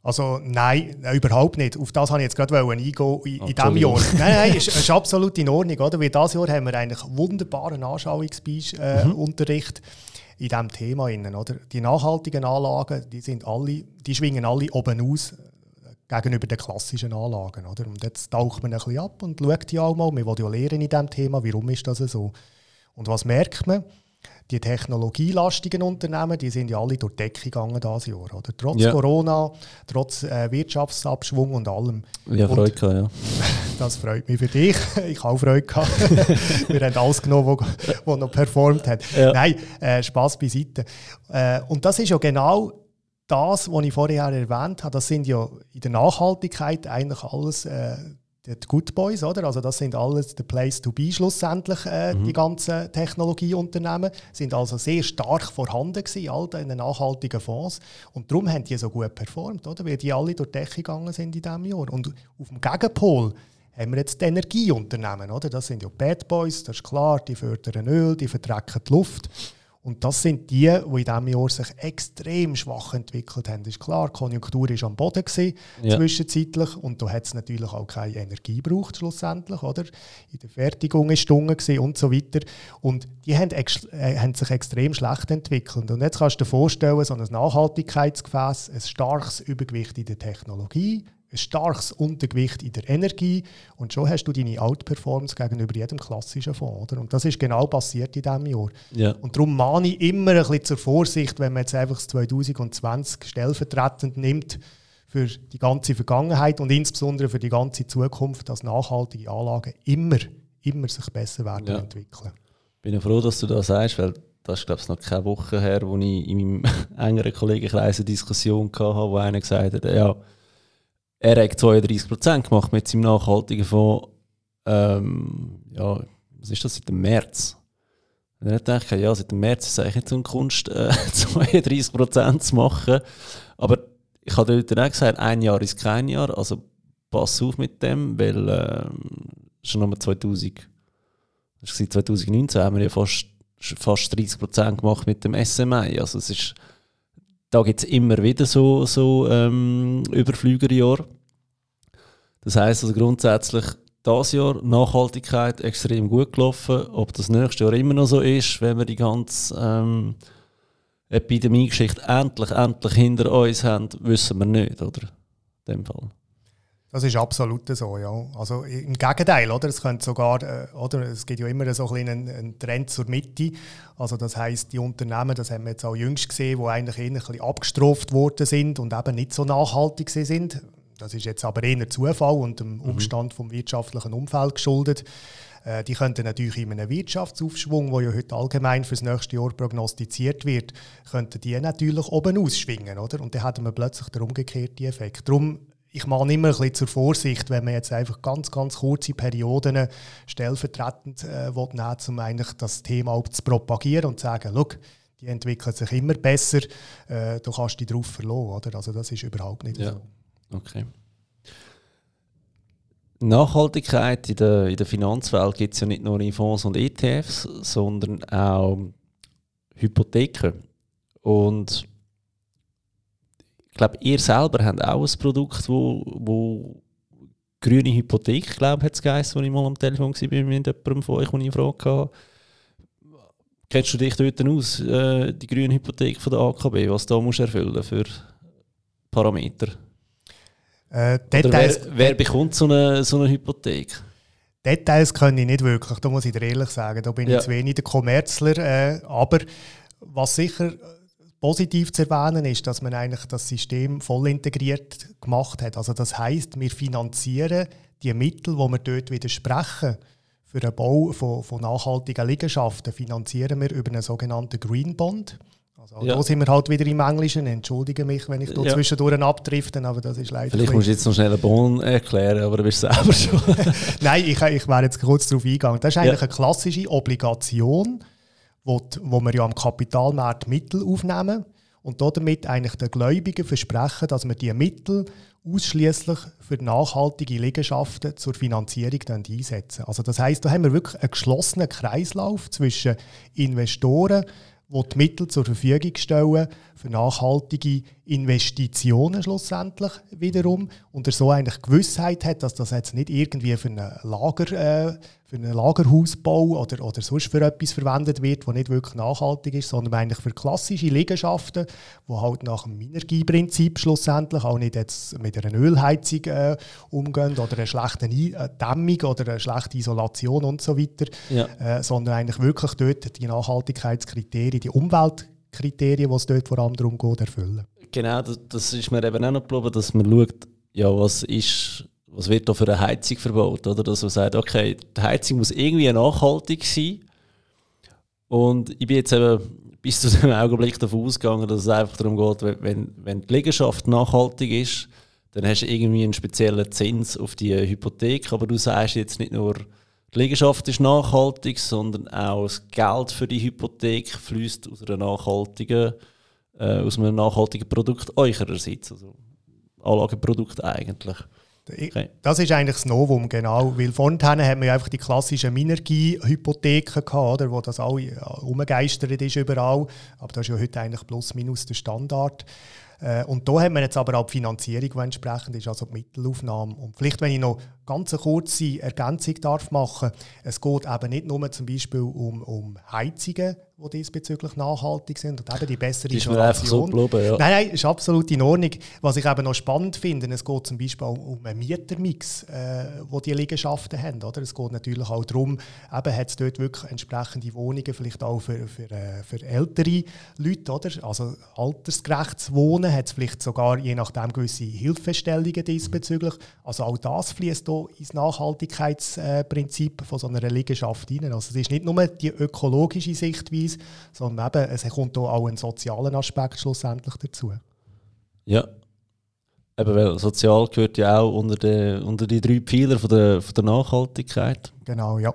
Also nein, überhaupt nicht. Auf das habe ich jetzt gerade eingehen in, in diesem Jahr. Nein, nein, ist, *laughs* ist absolut in Ordnung. Oder? Weil dieses Jahr haben wir eigentlich wunderbaren Anschauungsunterricht. Äh, mhm in diesem Thema. Oder? Die nachhaltigen Anlagen, die, sind alle, die schwingen alle oben aus äh, gegenüber den klassischen Anlagen. Oder? Und jetzt taucht man ein bisschen ab und schaut die auch mal. Wir wollen ja lernen in diesem Thema, warum ist das so. Und was merkt man? Die technologielastigen Unternehmen, die sind ja alle durch die Decke gegangen dieses Jahr. Oder? Trotz ja. Corona, trotz äh, Wirtschaftsabschwung und allem. Ja, Freude gehabt, ja. *laughs* Das freut mich für dich. *laughs* Ich habe auch Freude gehabt. *laughs* Wir haben alles genommen, was noch performt hat. Ja. Nein, äh, Spaß beiseite. Äh, und das ist ja genau das, was ich vorher erwähnt habe. Das sind ja in der Nachhaltigkeit eigentlich alles äh, die Good Boys, oder? Also das sind alles the place to be schlussendlich, äh, mhm. die ganzen Technologieunternehmen, sind also sehr stark vorhanden gewesen, all in den nachhaltigen Fonds und darum haben die so gut performt, oder? Weil die alle durch die Decke gegangen sind in diesem Jahr. Und auf dem Gegenpol haben wir jetzt die Energieunternehmen, oder? Das sind ja Bad Boys, das ist klar, die fördern Öl, die verdrecken die Luft. Und das sind die, die in diesem Jahr sich extrem schwach entwickelt haben. Ist klar, die Konjunktur war am Boden gewesen, ja. zwischenzeitlich und da hat es natürlich auch keine Energie gebraucht schlussendlich, oder? In der Fertigung ist es und so weiter. Und die haben, äh, haben, sich extrem schlecht entwickelt. Und jetzt kannst du dir vorstellen, so ein Nachhaltigkeitsgefäß, ein starkes Übergewicht in der Technologie, ein starkes Untergewicht in der Energie und schon hast du deine Outperformance gegenüber jedem klassischen Fonds. Oder? Und das ist genau passiert in diesem Jahr. Ja. Und darum mahne ich immer ein bisschen zur Vorsicht, wenn man jetzt einfach das 2020 stellvertretend nimmt für die ganze Vergangenheit und insbesondere für die ganze Zukunft, dass nachhaltige Anlagen immer, immer sich besser werden ja. entwickeln. Ich bin froh, dass du das sagst, weil das ist glaube ich noch keine Woche her, wo ich in meinem *laughs* engeren Kollegenkreis eine Diskussion hatte, wo einer gesagt hat, ja, er hat 32% gemacht mit seinem nachhaltigen Fonds. Ähm, ja, was ist das seit dem März? Und dann dachte ich, ja, seit dem März ist es eigentlich nicht so eine Kunst, äh, *laughs* 32% zu machen. Aber ich habe dort auch gesagt, ein Jahr ist kein Jahr, also pass auf mit dem, weil äh, schon nochmal 2000, 2019 haben wir ja fast, fast 30% gemacht mit dem SMI. Also es ist, da gibt es immer wieder so, so ähm, Überflügerjahre. Das heisst also grundsätzlich, das Jahr Nachhaltigkeit extrem gut gelaufen. Ob das nächste Jahr immer noch so ist, wenn wir die ganze ähm, Epidemie-Geschichte endlich, endlich hinter uns haben, wissen wir nicht, oder? In dem Fall. Das ist absolut so, ja. Also im Gegenteil, oder? Es könnte sogar, äh, oder? Es gibt ja immer so ein einen, einen Trend zur Mitte. Also das heißt, die Unternehmen, das haben wir jetzt auch jüngst gesehen, die eigentlich eher ein bisschen abgestraft worden sind und eben nicht so nachhaltig sind. Das ist jetzt aber eher Zufall und dem mhm. Umstand vom wirtschaftlichen Umfeld geschuldet. Äh, die könnten natürlich in einem Wirtschaftsaufschwung, der ja heute allgemein für das nächste Jahr prognostiziert wird, könnten die natürlich oben ausschwingen, oder? Und dann hätten wir plötzlich den umgekehrten Effekt. Darum ich mahne immer ein bisschen zur Vorsicht, wenn man jetzt einfach ganz, ganz kurze Perioden stellvertretend äh, will, nehmen, um eigentlich das Thema auch zu propagieren und zu sagen, schau, die entwickeln sich immer besser, äh, du kannst dich darauf verlassen. Oder? Also das ist überhaupt nicht ja. so. Okay. Nachhaltigkeit in der, in der Finanzwelt gibt es ja nicht nur in Fonds und ETFs, sondern auch Hypotheken. Und ich glaube, ihr selber habt auch ein Produkt, wo, wo grüne Hypothek, glaube ich, hat es geheißen, als ich mal am Telefon war mit jemandem von euch, den ich fragte. Kennst du dich dort aus, äh, die grüne Hypothek von der AKB, was du da musst erfüllen für Parameter? Äh, Details, wer, wer, bekommt so eine, so eine Hypothek? Details kann ich nicht wirklich, da muss ich dir ehrlich sagen. Da bin ja. ich zu wenig der Kommerzler. Äh, aber was sicher positiv zu erwähnen ist, dass man eigentlich das System voll integriert gemacht hat. Also das heißt, wir finanzieren die Mittel, die wir dort widersprechen, für den Bau von, von nachhaltigen Liegenschaften, finanzieren wir über einen sogenannten Green Bond. Also ja. da sind wir halt wieder im Englischen. Entschuldige mich, wenn ich da ja. zwischendurch abdrifte, aber das ist leider. Vielleicht musst du jetzt noch schnell einen Bon erklären, aber du bist selber *laughs* schon. Nein, ich, ich wäre jetzt kurz darauf eingegangen. Das ist eigentlich ja. eine klassische Obligation, wo, wo wir ja am Kapitalmarkt Mittel aufnehmen und damit eigentlich den Gläubigen versprechen, dass wir diese Mittel ausschließlich für nachhaltige Liegenschaften zur Finanzierung einsetzen. Also das heißt, da haben wir wirklich einen geschlossenen Kreislauf zwischen Investoren, die die Mittel zur Verfügung stellen für nachhaltige Investitionen schlussendlich wiederum und er so eigentlich Gewissheit hat, dass das jetzt nicht irgendwie für einen, Lager, äh, für einen Lagerhausbau oder, oder sonst für etwas verwendet wird, was nicht wirklich nachhaltig ist, sondern eigentlich für klassische Liegenschaften, die halt nach dem Minergie-Prinzip schlussendlich auch nicht jetzt mit einer Ölheizung äh, umgehen oder einer schlechten äh, Dämmung oder einer schlechten Isolation und so weiter, ja. äh, sondern eigentlich wirklich dort die Nachhaltigkeitskriterien, die Umwelt Kriterien, die es dort vor allem darum geht, erfüllen. Genau, das, das ist mir eben auch noch geblieben, dass man schaut, ja, was ist, was wird da für eine Heizung verbaut, oder? Dass man sagt, okay, die Heizung muss irgendwie nachhaltig sein. Und ich bin jetzt eben bis zu dem Augenblick davon ausgegangen, dass es einfach darum geht, wenn, wenn die Liegenschaft nachhaltig ist, dann hast du irgendwie einen speziellen Zins auf die Hypothek, aber du sagst jetzt nicht nur, die Liegenschaft ist nachhaltig, sondern auch das Geld für die Hypothek fließt aus, einer nachhaltigen, äh, aus einem nachhaltigen Produkt eurerseits. Also Anlageprodukt eigentlich. Okay. Das ist eigentlich das Novum, genau. Weil vorhin haben wir einfach die klassischen Minergie-Hypotheken gehabt, oder, wo das auch umgegeistert ist überall. Aber das ist ja heute eigentlich plus minus der Standard. Äh, und da haben wir jetzt aber auch die Finanzierung, die entsprechend ist, also die Mittelaufnahme. Und vielleicht, wenn ich noch ganz eine kurze Ergänzung darf machen es geht eben nicht nur zum Beispiel um, um Heizungen, die diesbezüglich nachhaltig sind und eben die bessere ist Isolation. So bleiben, ja. Nein, nein, ist absolut in Ordnung. Was ich eben noch spannend finde, es geht zum Beispiel um einen Mietermix, äh, wo die Liegenschaften haben. Oder? Es geht natürlich auch darum, eben hat es dort wirklich entsprechende Wohnungen, vielleicht auch für, für, äh, für ältere Leute, oder? also altersgerechtes Wohnen, hat es vielleicht sogar je nachdem gewisse Hilfestellungen diesbezüglich. Also auch das fließt hier ins Nachhaltigkeitsprinzip von so einer Liegenschaft hinein. Also es ist nicht nur die ökologische Sichtweise, Preis, sondern eben, es kommt auch ein sozialer Aspekt schlussendlich dazu. Ja. Eben, weil sozial gehört ja auch unter die, unter die drei Pfeiler von der, von der Nachhaltigkeit. Genau, ja.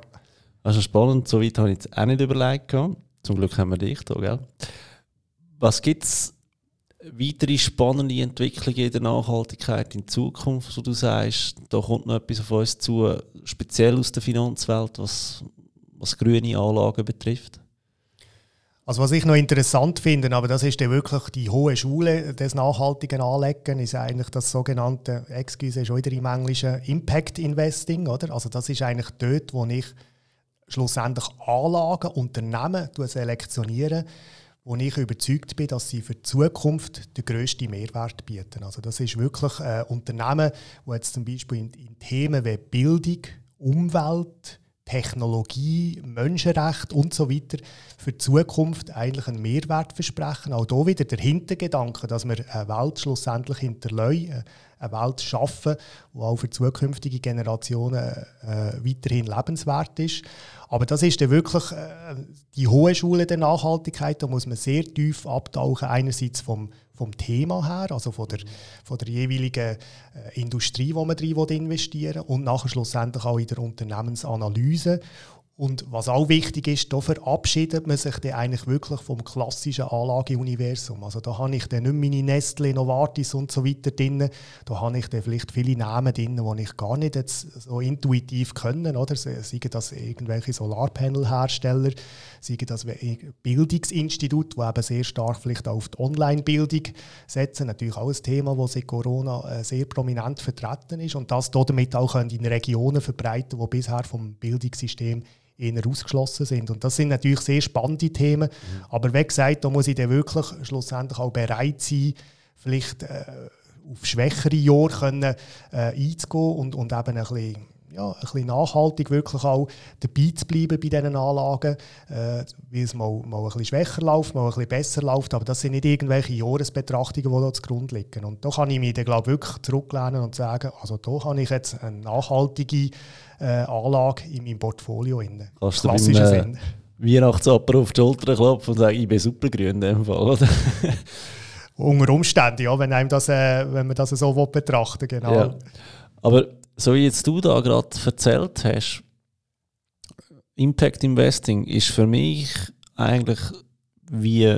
Das ist spannend, so weit habe ich jetzt auch nicht überlegt. Zum Glück haben wir dich da, gell? Was gibt es weitere spannende Entwicklungen in der Nachhaltigkeit in Zukunft, wo du sagst, da kommt noch etwas auf uns zu, speziell aus der Finanzwelt, was, was grüne Anlagen betrifft? Also was ich noch interessant finde, aber das ist ja wirklich die hohe Schule des nachhaltigen Anlegen, ist eigentlich das sogenannte, excuse, ist wieder im Englischen Impact Investing, oder? Also das ist eigentlich dort, wo ich schlussendlich Anlagen, Unternehmen selektioniere, wo ich überzeugt bin, dass sie für die Zukunft den grössten Mehrwert bieten. Also das ist wirklich ein Unternehmen, wo jetzt zum Beispiel in, in Themen wie Bildung, Umwelt, Technologie, Menschenrecht und so weiter für die Zukunft eigentlich einen Mehrwert versprechen. Auch hier wieder der Hintergedanke, dass wir eine Welt schlussendlich hinterlassen, eine Welt schaffen, die auch für zukünftige Generationen äh, weiterhin lebenswert ist. Aber das ist dann wirklich äh, die hohe Schule der Nachhaltigkeit. Da muss man sehr tief abtauchen. Einerseits vom, vom Thema her, also von der, von der jeweiligen äh, Industrie, wo man drin investieren will, und nachher schlussendlich auch in der Unternehmensanalyse. Und was auch wichtig ist, da verabschiedet man sich dann eigentlich wirklich vom klassischen Anlageuniversum. Also da habe ich dann nicht meine Nestle, Novartis und so weiter drin. Da habe ich dann vielleicht viele Namen drin, die ich gar nicht jetzt so intuitiv können. Oder? Seien das irgendwelche Solarpanelhersteller, seien das Bildungsinstitute, die eben sehr stark vielleicht auf die Online-Bildung setzen. Natürlich auch ein Thema, das seit Corona äh, sehr prominent vertreten ist und das damit auch in Regionen verbreiten, die bisher vom Bildungssystem eher ausgeschlossen sind. Und das sind natürlich sehr spannende Themen. Mhm. Aber wie gesagt, da muss ich dann wirklich schlussendlich auch bereit sein, vielleicht äh, auf schwächere Jahre können, äh, einzugehen und, und eben ein bisschen, ja, ein bisschen nachhaltig wirklich auch dabei zu bleiben bei diesen Anlagen, äh, weil es mal, mal ein bisschen schwächer läuft, mal ein bisschen besser läuft, aber das sind nicht irgendwelche Jahresbetrachtungen, die da zugrunde liegen. Und da kann ich mich dann, glaube ich, wirklich zurücklehnen und sagen, also da habe ich jetzt eine nachhaltige äh, Anlage in meinem Portfolio. In Kannst du beim, äh, Weihnachtsapper auf die Schulter klopfen und sagen, ich bin supergrün in dem Fall, oder? *laughs* Unter Umständen, ja, wenn, einem das, äh, wenn man das so betrachten genau. Ja. Aber so wie jetzt du da gerade erzählt hast, Impact Investing ist für mich eigentlich wie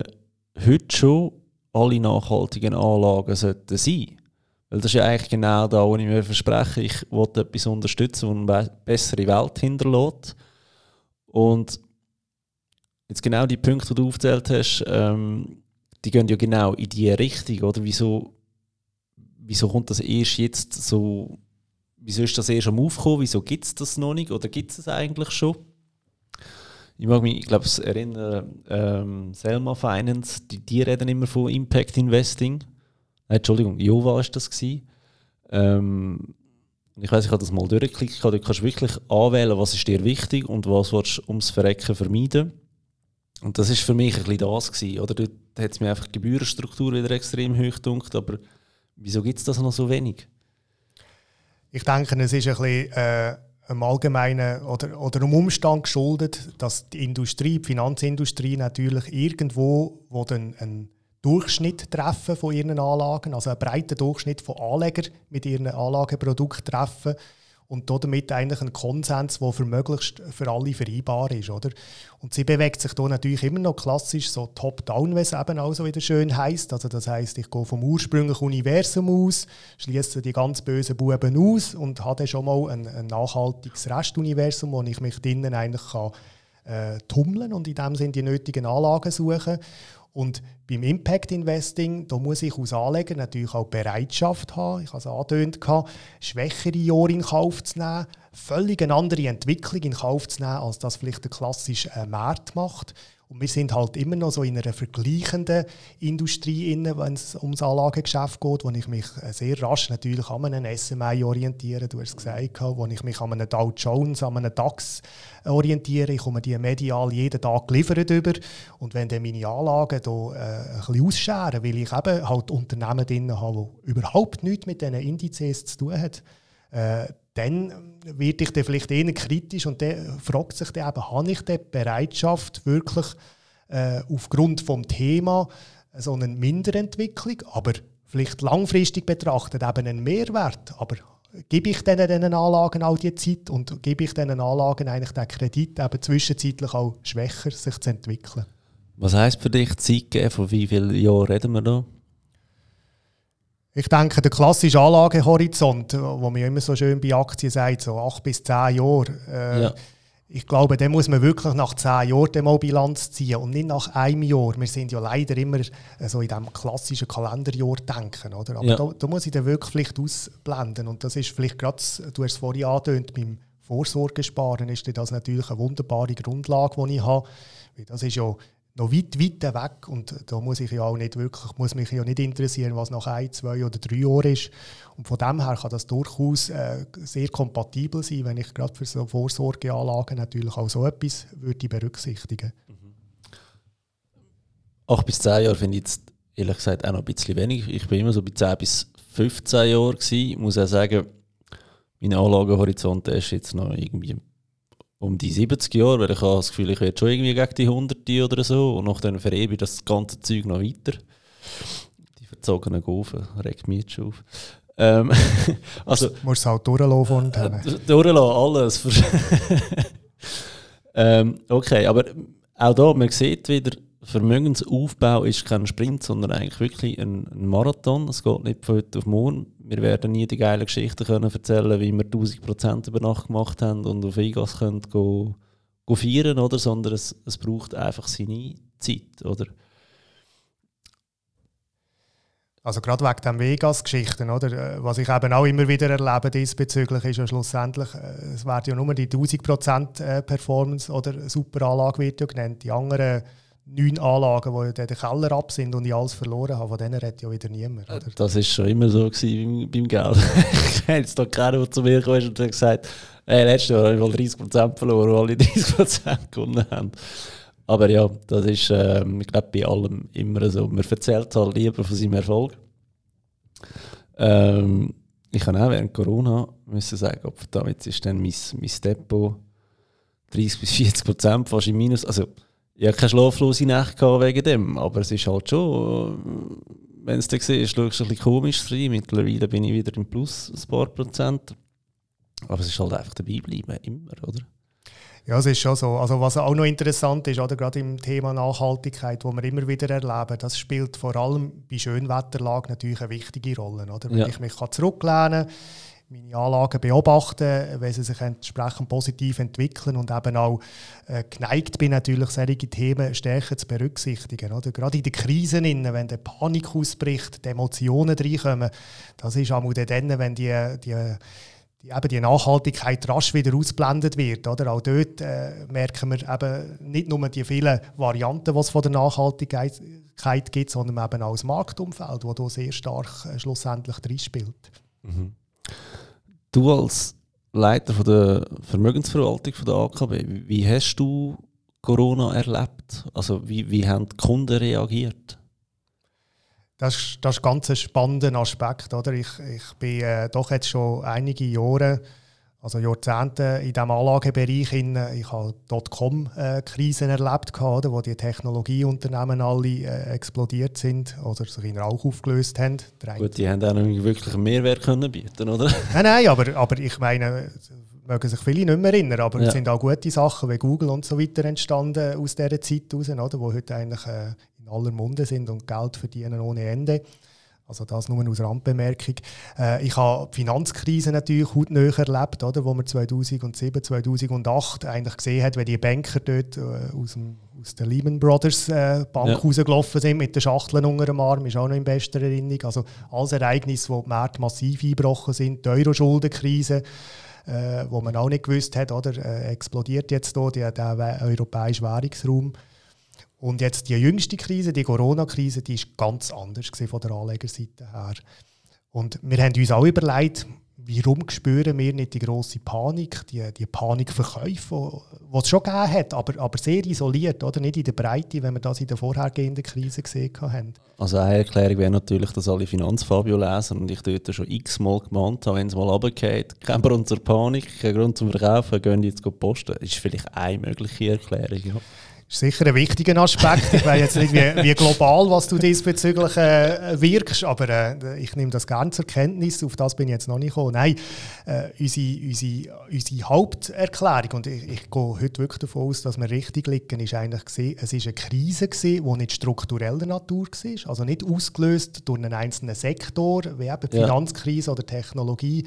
heute schon alle nachhaltigen Anlagen sollten sein. Weil das ist ja eigentlich genau da, wo ich mir verspreche, ich will etwas unterstützen, das eine bessere Welt hinterlässt. Und jetzt genau die Punkte, die du aufgezählt hast, ähm, die gehen ja genau in die Richtung, oder? Wieso, wieso kommt das erst jetzt so, wieso ist das erst am Aufkommen, wieso gibt es das noch nicht, oder gibt es es eigentlich schon? Ich mag mich, ich glaube, erinnern, ähm, Selma Finance, die, die reden immer von Impact Investing. Äh, Entschuldigung, Jova war das. Ähm, ich weiß, ich habe das mal durchgeklickt. Du kannst wirklich anwählen, was ist dir wichtig und was du ums Verrecken vermeiden. Und das ist für mich ein bisschen das gewesen, oder? Dort hat es mir einfach die Gebührenstruktur wieder extrem hoch gedunkt, aber wieso gibt es das noch so wenig? Ich denke, es ist ein bisschen äh, einem allgemeinen oder, oder einem Umstand geschuldet, dass die Industrie, die Finanzindustrie natürlich irgendwo, wo dann ein Durchschnitt treffen von ihren Anlagen, also einen breiten Durchschnitt von Anlegern mit ihren Anlageprodukten treffen und damit eigentlich einen Konsens, der für möglichst für alle vereinbar ist. Oder? Und sie bewegt sich hier natürlich immer noch klassisch so top-down, wie es eben auch so wieder schön heisst. Also das heißt, ich gehe vom ursprünglichen Universum aus, schließe die ganz bösen Buben aus und habe dann schon mal ein, ein nachhaltiges Restuniversum, wo ich mich drinnen eigentlich kann, äh, tummeln und in dem Sinne die nötigen Anlagen suchen. Und beim Impact Investing, da muss ich als Anleger natürlich auch Bereitschaft haben, ich habe es angedeutet, schwächere Jahre in Kauf zu nehmen, völlig eine andere Entwicklung in Kauf zu nehmen, als das vielleicht der klassische äh, Markt macht. Und wir sind halt immer noch so in einer vergleichenden Industrie, wenn es ums Anlagegeschäft geht, wo ich mich äh, sehr rasch natürlich an einem SMI orientiere, du hast es gesagt, wo ich mich an einem Dow Jones, an einem DAX orientiere. Ich komme die medial jeden Tag geliefert über. Und wenn dann meine Anlagen hier, äh, ein bisschen ausscheren, weil ich eben halt Unternehmen drin habe, die überhaupt nichts mit diesen Indizes zu tun haben, äh, dann wird ich dann vielleicht eher kritisch und dann fragt sich dann eben, habe ich die Bereitschaft wirklich äh, aufgrund des Themas so eine Minderentwicklung, aber vielleicht langfristig betrachtet eben einen Mehrwert, aber gebe ich diesen, diesen Anlagen auch die Zeit und gebe ich diesen Anlagen eigentlich den Kredit, eben zwischenzeitlich auch schwächer sich zu entwickeln? Was heisst für dich Zeit geben? Von wie vielen Jahren reden wir da? Ich denke, der klassische Anlagehorizont, wo man immer so schön bei Aktien sagt, so acht bis zehn Jahre, äh, ja. ich glaube, da muss man wirklich nach zehn Jahren mal Bilanz ziehen und nicht nach einem Jahr. Wir sind ja leider immer äh, so in diesem klassischen Kalenderjahr denken. Oder? Aber ja. da, da, muss ich dann wirklich vielleicht ausblenden. Und das ist vielleicht gerade, du hast es vorhin angedeutet, beim Vorsorgesparen ist das natürlich eine wunderbare Grundlage, die ich habe. Das ist ja noch weit, weit weg und da muss ich ja auch nicht wirklich, muss mich ja nicht interessieren, was nach ein, zwei oder drei Jahren ist. Und von dem her kann das durchaus äh, sehr kompatibel sein, wenn ich gerade für so Vorsorgeanlagen natürlich auch so etwas würde berücksichtigen. Mhm. Acht bis zehn Jahre finde ich jetzt ehrlich gesagt auch noch ein bisschen wenig. Ich bin immer so bei 10 bis 15 Jahren. Ich muss auch sagen, mein Anlagehorizont ist jetzt noch irgendwie um die 70 Jahre, weil ich habe das Gefühl, ich werde schon irgendwie gegen die 100 oder so und nachher verebe ich das ganze Zeug noch weiter. Die verzogenen Gofen regt mich jetzt schon auf. Ähm, *laughs* also, du musst es halt durchlaufen. Äh, durchlassen, alles. *laughs* ähm, okay, aber auch da, man sieht wieder, Vermögensaufbau ist kein Sprint, sondern eigentlich wirklich ein, ein, Marathon. Es geht nicht von heute auf morgen. Wir werden nie die geile Geschichte können erzählen, wie wir 1000% über Nacht gemacht haben und auf Vegas können go, go feiern, oder? Sondern es, es braucht einfach seine Zeit, oder? Also gerade wegen den Vegas-Geschichten, oder? Was ich eben auch immer wieder erlebe diesbezüglich, ist ja schlussendlich, äh, es wird ja nur die 1000% äh, Performance oder Superanlage wird ja genannt. Die anderen neun Anlagen, die in den Keller ab sind und ich alles verloren habe. Von denen redet ja wieder niemand. Oder? Das war schon immer so beim, beim Geld. *laughs* ich habe jetzt da keiner, der zu mir kam und hat gesagt, hey, letztes Jahr habe ich mal 30% verloren, weil alle *laughs* 30% gewonnen haben. Aber ja, das ist, äh, ich glaube, bei allem immer so. Man erzählt halt lieber von seinem Erfolg. Ähm, ich kann auch während Corona müssen sagen, ob damit ist dann mein, mein Depot 30 bis 40 Prozent fast im Minus. Also, ich hatte keine schlaflose Nacht wegen dem, aber es ist halt schon, wenn es dann siehst, schaust du ein bisschen komisch rein. Mittlerweile bin ich wieder im Plus, ein paar Prozent. Aber es ist halt einfach dabei bleiben, immer, oder? Ja, es ist schon so. Also was auch noch interessant ist, oder gerade im Thema Nachhaltigkeit, wo wir immer wieder erleben, das spielt vor allem bei Schönwetterlagen natürlich eine wichtige Rolle. Oder? Wenn ja. ich mich zurücklehnen kann, meine Anlagen beobachten, wenn sie sich entsprechend positiv entwickeln und eben auch äh, geneigt bin, natürlich solche Themen stärker zu berücksichtigen. Oder? Gerade in den Krisen, wenn der Panik ausbricht, die Emotionen reinkommen, das ist auch dann, wenn die, die eben die Nachhaltigkeit rasch wieder ausblendet wird. Oder? Auch dort äh, merken wir eben nicht nur die vielen Varianten, die es von der Nachhaltigkeit gibt, sondern eben auch das Marktumfeld, das hier sehr stark äh, schlussendlich drin spielt. Mhm. Du als Leiter von der Vermögensverwaltung von der AKB, wie hast du Corona erlebt? Also wie, wie haben die Kunden reagiert? Das, das ist ganz ein spannender Aspekt. Oder? Ich, ich bin äh, doch jetzt schon einige Jahre also Jahrzehnte in diesem Anlagebereich. In, ich habe Dotcom-Krisen erlebt, oder, wo die Technologieunternehmen alle äh, explodiert sind oder sich in Rauch aufgelöst haben. Gut, die haben auch noch wirklich einen Mehrwert können bieten, oder? *laughs* Nein, nein, aber, aber ich meine, mögen sich viele nicht mehr erinnern, aber ja. es sind auch gute Sachen wie Google und so weiter entstanden aus dieser Zeit heraus, oder, wo heute eigentlich äh, in aller Munde sind und Geld verdienen ohne Ende. Also das nur aus Randbemerkung. Äh, ich habe die Finanzkrise natürlich hautnah erlebt, oder, wo man 2007, 2008 eigentlich gesehen hat, wie die Banker dort äh, aus, dem, aus der Lehman Brothers äh, Bank ja. rausgelaufen sind mit den Schachteln unter dem Arm, ist auch noch in bester Erinnerung. Also alles Ereignisse, wo die Märkte massiv eingebrochen sind, die Euro-Schuldenkrise, äh, wo man auch nicht gewusst hat, oder, äh, explodiert jetzt hier der, der europäische Währungsraum. Und jetzt die jüngste Krise, die Corona-Krise, die ist ganz anders von der Anlegerseite her. Und wir haben uns auch überlegt, warum spüren wir nicht die grosse Panik, die, die Panikverkäufe, die es schon gegeben hat, aber, aber sehr isoliert, oder? nicht in der Breite, wenn wir das in der vorhergehenden Krise gesehen haben. Also eine Erklärung wäre natürlich, dass alle Finanzfabio lesen und ich dort schon x-mal gemahnt habe, wenn es mal runtergeht, kein Grund zur Panik, kein Grund zum Verkaufen, gehen jetzt posten. Das ist vielleicht eine mögliche Erklärung. Ja. Ist sicher ein wichtiger Aspekt. Ich weiß jetzt nicht, wie, wie, global was du diesbezüglich äh, wirkst, aber äh, ich nehme das gerne zur Kenntnis. Auf das bin ich jetzt noch nicht gekommen. Nein, äh, unsere, unsere, unsere Haupterklärung, und ich, ich gehe heute wirklich davon aus, dass wir richtig liegen, ist eigentlich gesehen, es ist eine Krise gewesen, die nicht struktureller Natur war, also nicht ausgelöst durch einen einzelnen Sektor, wie eben die ja. Finanzkrise oder Technologie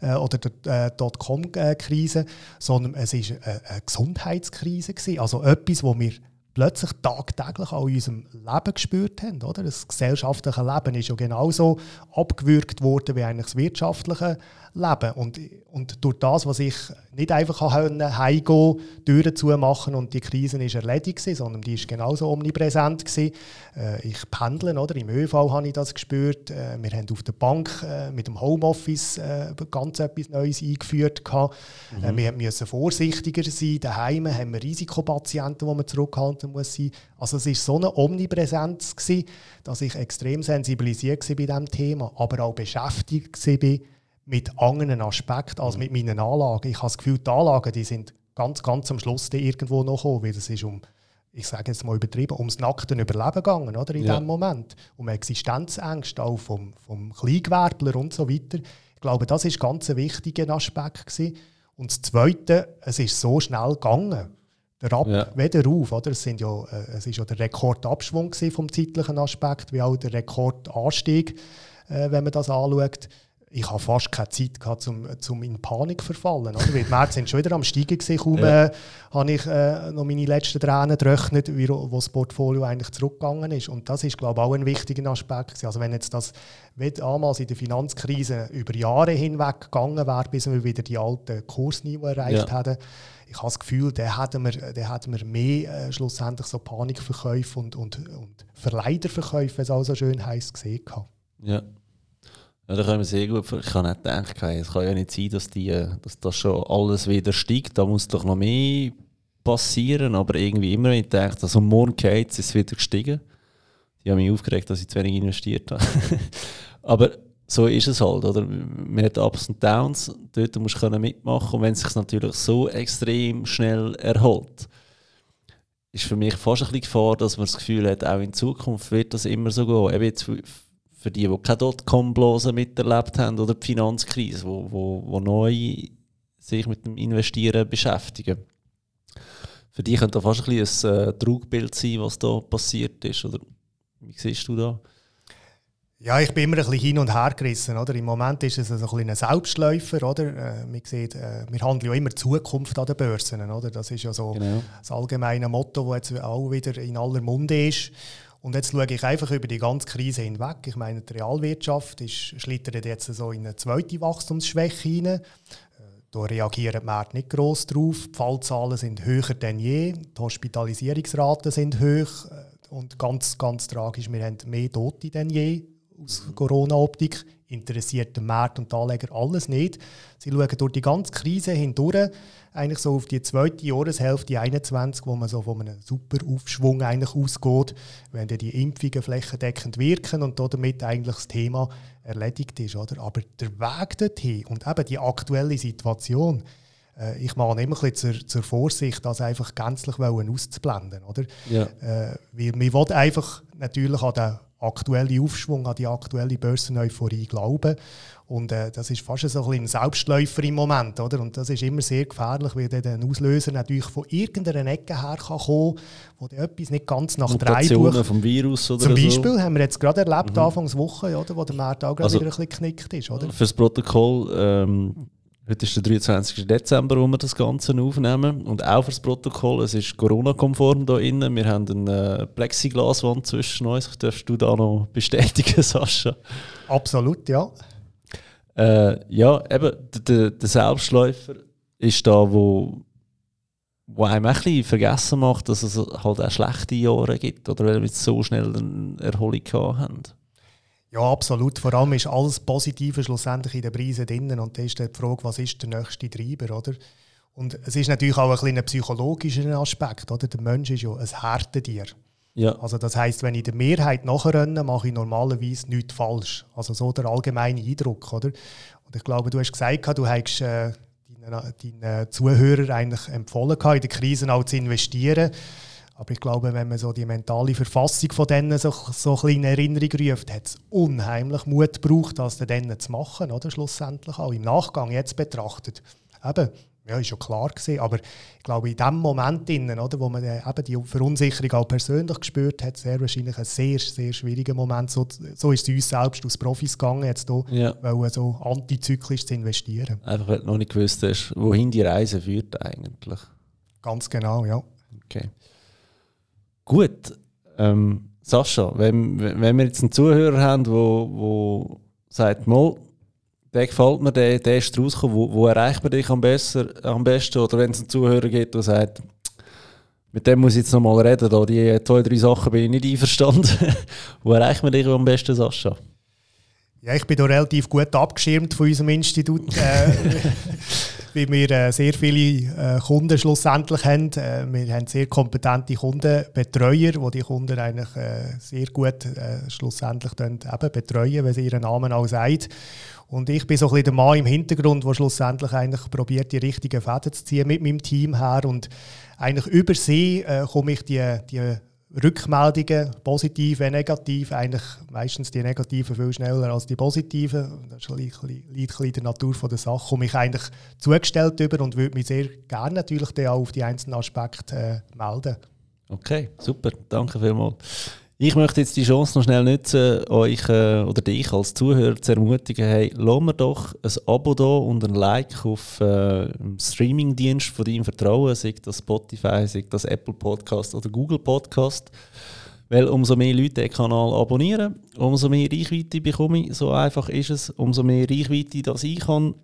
äh, oder die äh, Dotcom-Krise, sondern es ist eine, eine Gesundheitskrise gewesen, also etwas, wo wir plötzlich tagtäglich auch in unserem Leben gespürt haben. Oder? Das gesellschaftliche Leben ist ja genauso abgewürgt worden wie eigentlich das wirtschaftliche leben. Und, und durch das, was ich nicht einfach heimgehen Türen zumachen und die Krise ist erledigt gewesen, sondern die ist genauso omnipräsent gewesen. Äh, ich pendle, oder? Im ÖV habe ich das gespürt. Äh, wir haben auf der Bank äh, mit dem Homeoffice äh, ganz etwas Neues eingeführt. Mhm. Äh, wir müssen vorsichtiger sein. Daheim haben wir Risikopatienten, die man zurückhalten muss sein. Also es ist so eine Omnipräsenz gewesen, dass ich extrem sensibilisiert war bei diesem Thema, aber auch beschäftigt war mit anderen Aspekten als mit meinen Anlagen. Ich habe das Gefühl, die Anlagen die sind ganz, ganz am Schluss irgendwo noch gekommen, weil es ist um, ich sage jetzt mal übertrieben, ums nackte Überleben gegangen, oder, in ja. dem Moment. Um Existenzängste auch vom, vom Kleingewerbler und so weiter. Ich glaube, das ist ganz ein wichtiger Aspekt gewesen. Und das Zweite, es ist so schnell gegangen. Der Ab ja. weder auf, oder? Es, sind ja, äh, es ist ja der Rekordabschwung vom zeitlichen Aspekt, wie auch der Rekordanstieg, äh, wenn man das anschaut ich habe fast keine Zeit gehabt, um, um in Panik zu verfallen. Oder? Weil die Märkte sind schon wieder am Steigen gewesen. Kaum ja. äh, habe ich äh, noch meine letzten Tränen gerechnet, wie, wo das Portfolio eigentlich zurückgegangen ist. Und das ist, glaube ich, auch ein wichtiger Aspekt. Gewesen. Also wenn jetzt das damals in der Finanzkrise über Jahre hinweg gegangen wäre, bis wir wieder die alten Kursniveau erreicht ja. hätten, ich habe das Gefühl, da hätten wir, da hätten wir mehr äh, schlussendlich so Panikverkäufe und, und, und Verleiderverkäufe, wie es auch so schön heisst, gesehen. Ja. Ja, da können wir sehr gut. Ich habe nicht gedacht, es kann ja nicht sein, dass, die, dass das schon alles wieder steigt. Da muss doch noch mehr passieren. Aber irgendwie immer, wenn ich denke, also morgen geht es, ist wieder gestiegen. Die haben mich aufgeregt, dass ich zu wenig investiert habe. *laughs* aber so ist es halt, oder? Man hat Ups und Downs, dort musst du mitmachen. Und wenn es sich natürlich so extrem schnell erholt, ist für mich fast ein bisschen Gefahr, dass man das Gefühl hat, auch in Zukunft wird das immer so gehen. Eben jetzt für die, die keine Dotcom-Blase miterlebt haben oder die Finanzkrise, wo, wo, wo neu sich mit dem Investieren beschäftigen. Für die könnte das fast ein, bisschen ein äh, Trugbild sein, was da passiert ist. Oder wie siehst du da? Ja, ich bin immer ein bisschen hin und her gerissen. Oder? Im Moment ist es ein, ein Selbstläufer. Oder? Äh, man sieht, äh, wir handeln ja immer Zukunft an den Börsen. Oder? Das ist ja so genau. das allgemeine Motto, das jetzt auch wieder in aller Munde ist. Und jetzt schaue ich einfach über die ganze Krise hinweg. Ich meine, die Realwirtschaft ist, schlittert jetzt so in eine zweite Wachstumsschwäche hinein. Äh, da reagieren die Märkte nicht gross drauf. Die Fallzahlen sind höher denn je. Die Hospitalisierungsraten sind hoch. Äh, und ganz, ganz tragisch, wir haben mehr Tote denn je aus Corona-Optik. Interessiert den Markt und die Anleger alles nicht. Sie schauen durch die ganze Krise hindurch eigentlich so auf die zweite Jahreshälfte 21, wo man so von einem super Aufschwung eigentlich ausgeht, wenn die Impfungen flächendeckend wirken und damit eigentlich das Thema erledigt ist. Oder? Aber der Weg dorthin und eben die aktuelle Situation, äh, ich mache immer ein bisschen zur, zur Vorsicht, das einfach gänzlich auszublenden. Oder? Ja. Äh, weil man will einfach natürlich an den aktuellen Aufschwung, an die aktuelle Börseneuphorie glauben. Und äh, das ist fast so ein, ein Selbstläufer im Moment. Oder? Und das ist immer sehr gefährlich, weil der Auslöser natürlich von irgendeiner Ecke her kann kommen wo etwas nicht ganz nach drei Buch... vom Virus oder Zum Beispiel so. haben wir jetzt gerade erlebt, mhm. Anfangswoche, oder, wo der Markt auch gerade also, wieder ein bisschen geknickt ist. Oder? Für das Protokoll... Ähm Heute ist der 23. Dezember, wo wir das Ganze aufnehmen. Und auch für das Protokoll, es ist Corona-konform hier innen. Wir haben eine äh, Plexiglaswand zwischen uns. Darfst du da noch bestätigen, *laughs* Sascha? Absolut, ja. Äh, ja, eben, der, der Selbstläufer ist da, wo, wo einem ein bisschen vergessen macht, dass es halt auch schlechte Jahre gibt. Oder weil wir so schnell eine Erholung haben. Ja, absolut. Vor allem ist alles Positive schlussendlich in den Preisen drin. Und da ist die Frage, was ist der nächste Treiber, oder? Und es ist natürlich auch ein, ein psychologischer Aspekt, oder? Der Mensch ist ja ein Härtetier. Ja. Also das heißt, wenn ich der Mehrheit nachrenne, mache ich normalerweise nichts falsch. Also so der allgemeine Eindruck, oder? Und ich glaube, du hast gesagt, du hast äh, deinen, deinen Zuhörern eigentlich empfohlen, in der Krise auch zu investieren. Aber ich glaube, wenn man so die mentale Verfassung von denen so, so ein in Erinnerung ruft, hat es unheimlich Mut gebraucht, das dann zu machen, oder? Schlussendlich auch im Nachgang jetzt betrachtet. Eben, ja, ist schon klar gewesen, aber ich glaube, in dem Moment, innen, oder, wo man eben die Verunsicherung auch persönlich gespürt hat, sehr wahrscheinlich ein sehr, sehr schwieriger Moment. So, so ist es uns selbst als Profis gegangen, jetzt hier, ja. weil so antizyklisch zu investieren. Einfach, weil du noch nicht gewusst hast, wohin die Reise führt eigentlich. Ganz genau, ja. Okay. Gut. Ähm, Sascha, wenn, wenn wir jetzt einen Zuhörer haben, der wo, wo sagt, Mo, der gefällt mir, der, der ist rausgekommen. Wo, wo erreicht man dich am, besser, am besten? Oder wenn es einen Zuhörer gibt, der sagt, mit dem muss ich jetzt noch mal reden, da die zwei, drei Sachen bin ich nicht einverstanden. *laughs* wo erreicht man dich am besten, Sascha? Ja, ich bin da relativ gut abgeschirmt von unserem Institut, äh, *laughs* weil wir äh, sehr viele äh, Kunden schlussendlich haben. Äh, wir haben sehr kompetente Kundenbetreuer, die die Kunden eigentlich äh, sehr gut äh, schlussendlich dann eben betreuen, wenn sie ihren Namen auch sagt. Und ich bin so ein bisschen der Mann im Hintergrund, der schlussendlich eigentlich probiert, die richtigen Fäden zu ziehen mit meinem Team her. Und eigentlich über sie äh, komme ich die, die Rückmeldungen, positiv wie negativ, eigentlich meistens die negativen viel schneller als die positiven. Das ist liegt ein bisschen der Natur der Sache. Komme ich eigentlich zugestellt über und würde mich sehr gerne natürlich auch auf die einzelnen Aspekte äh, melden. Okay, super, danke vielmals. Ich möchte jetzt die Chance noch schnell nutzen, euch äh, oder dich als Zuhörer zu ermutigen, hey, lass mir doch ein Abo da und ein Like auf äh, Streamingdienst von deinem Vertrauen, sei das Spotify, sei das Apple Podcast oder Google Podcast. Weil umso mehr Leute den Kanal abonnieren, umso mehr Reichweite bekomme ich. So einfach ist es. Umso mehr Reichweite das ich kann,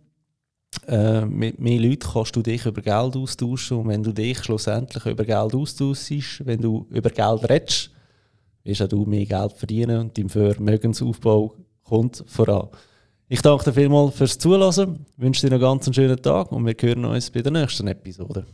äh, mit mehr Leuten kannst du dich über Geld austauschen. Und wenn du dich schlussendlich über Geld austauschst, wenn du über Geld redest, wirst auch du mehr Geld verdienen und dein Vermögensaufbau kommt voran. Ich danke dir vielmals fürs Zuhören, wünsche dir einen ganz schönen Tag und wir hören uns bei der nächsten Episode.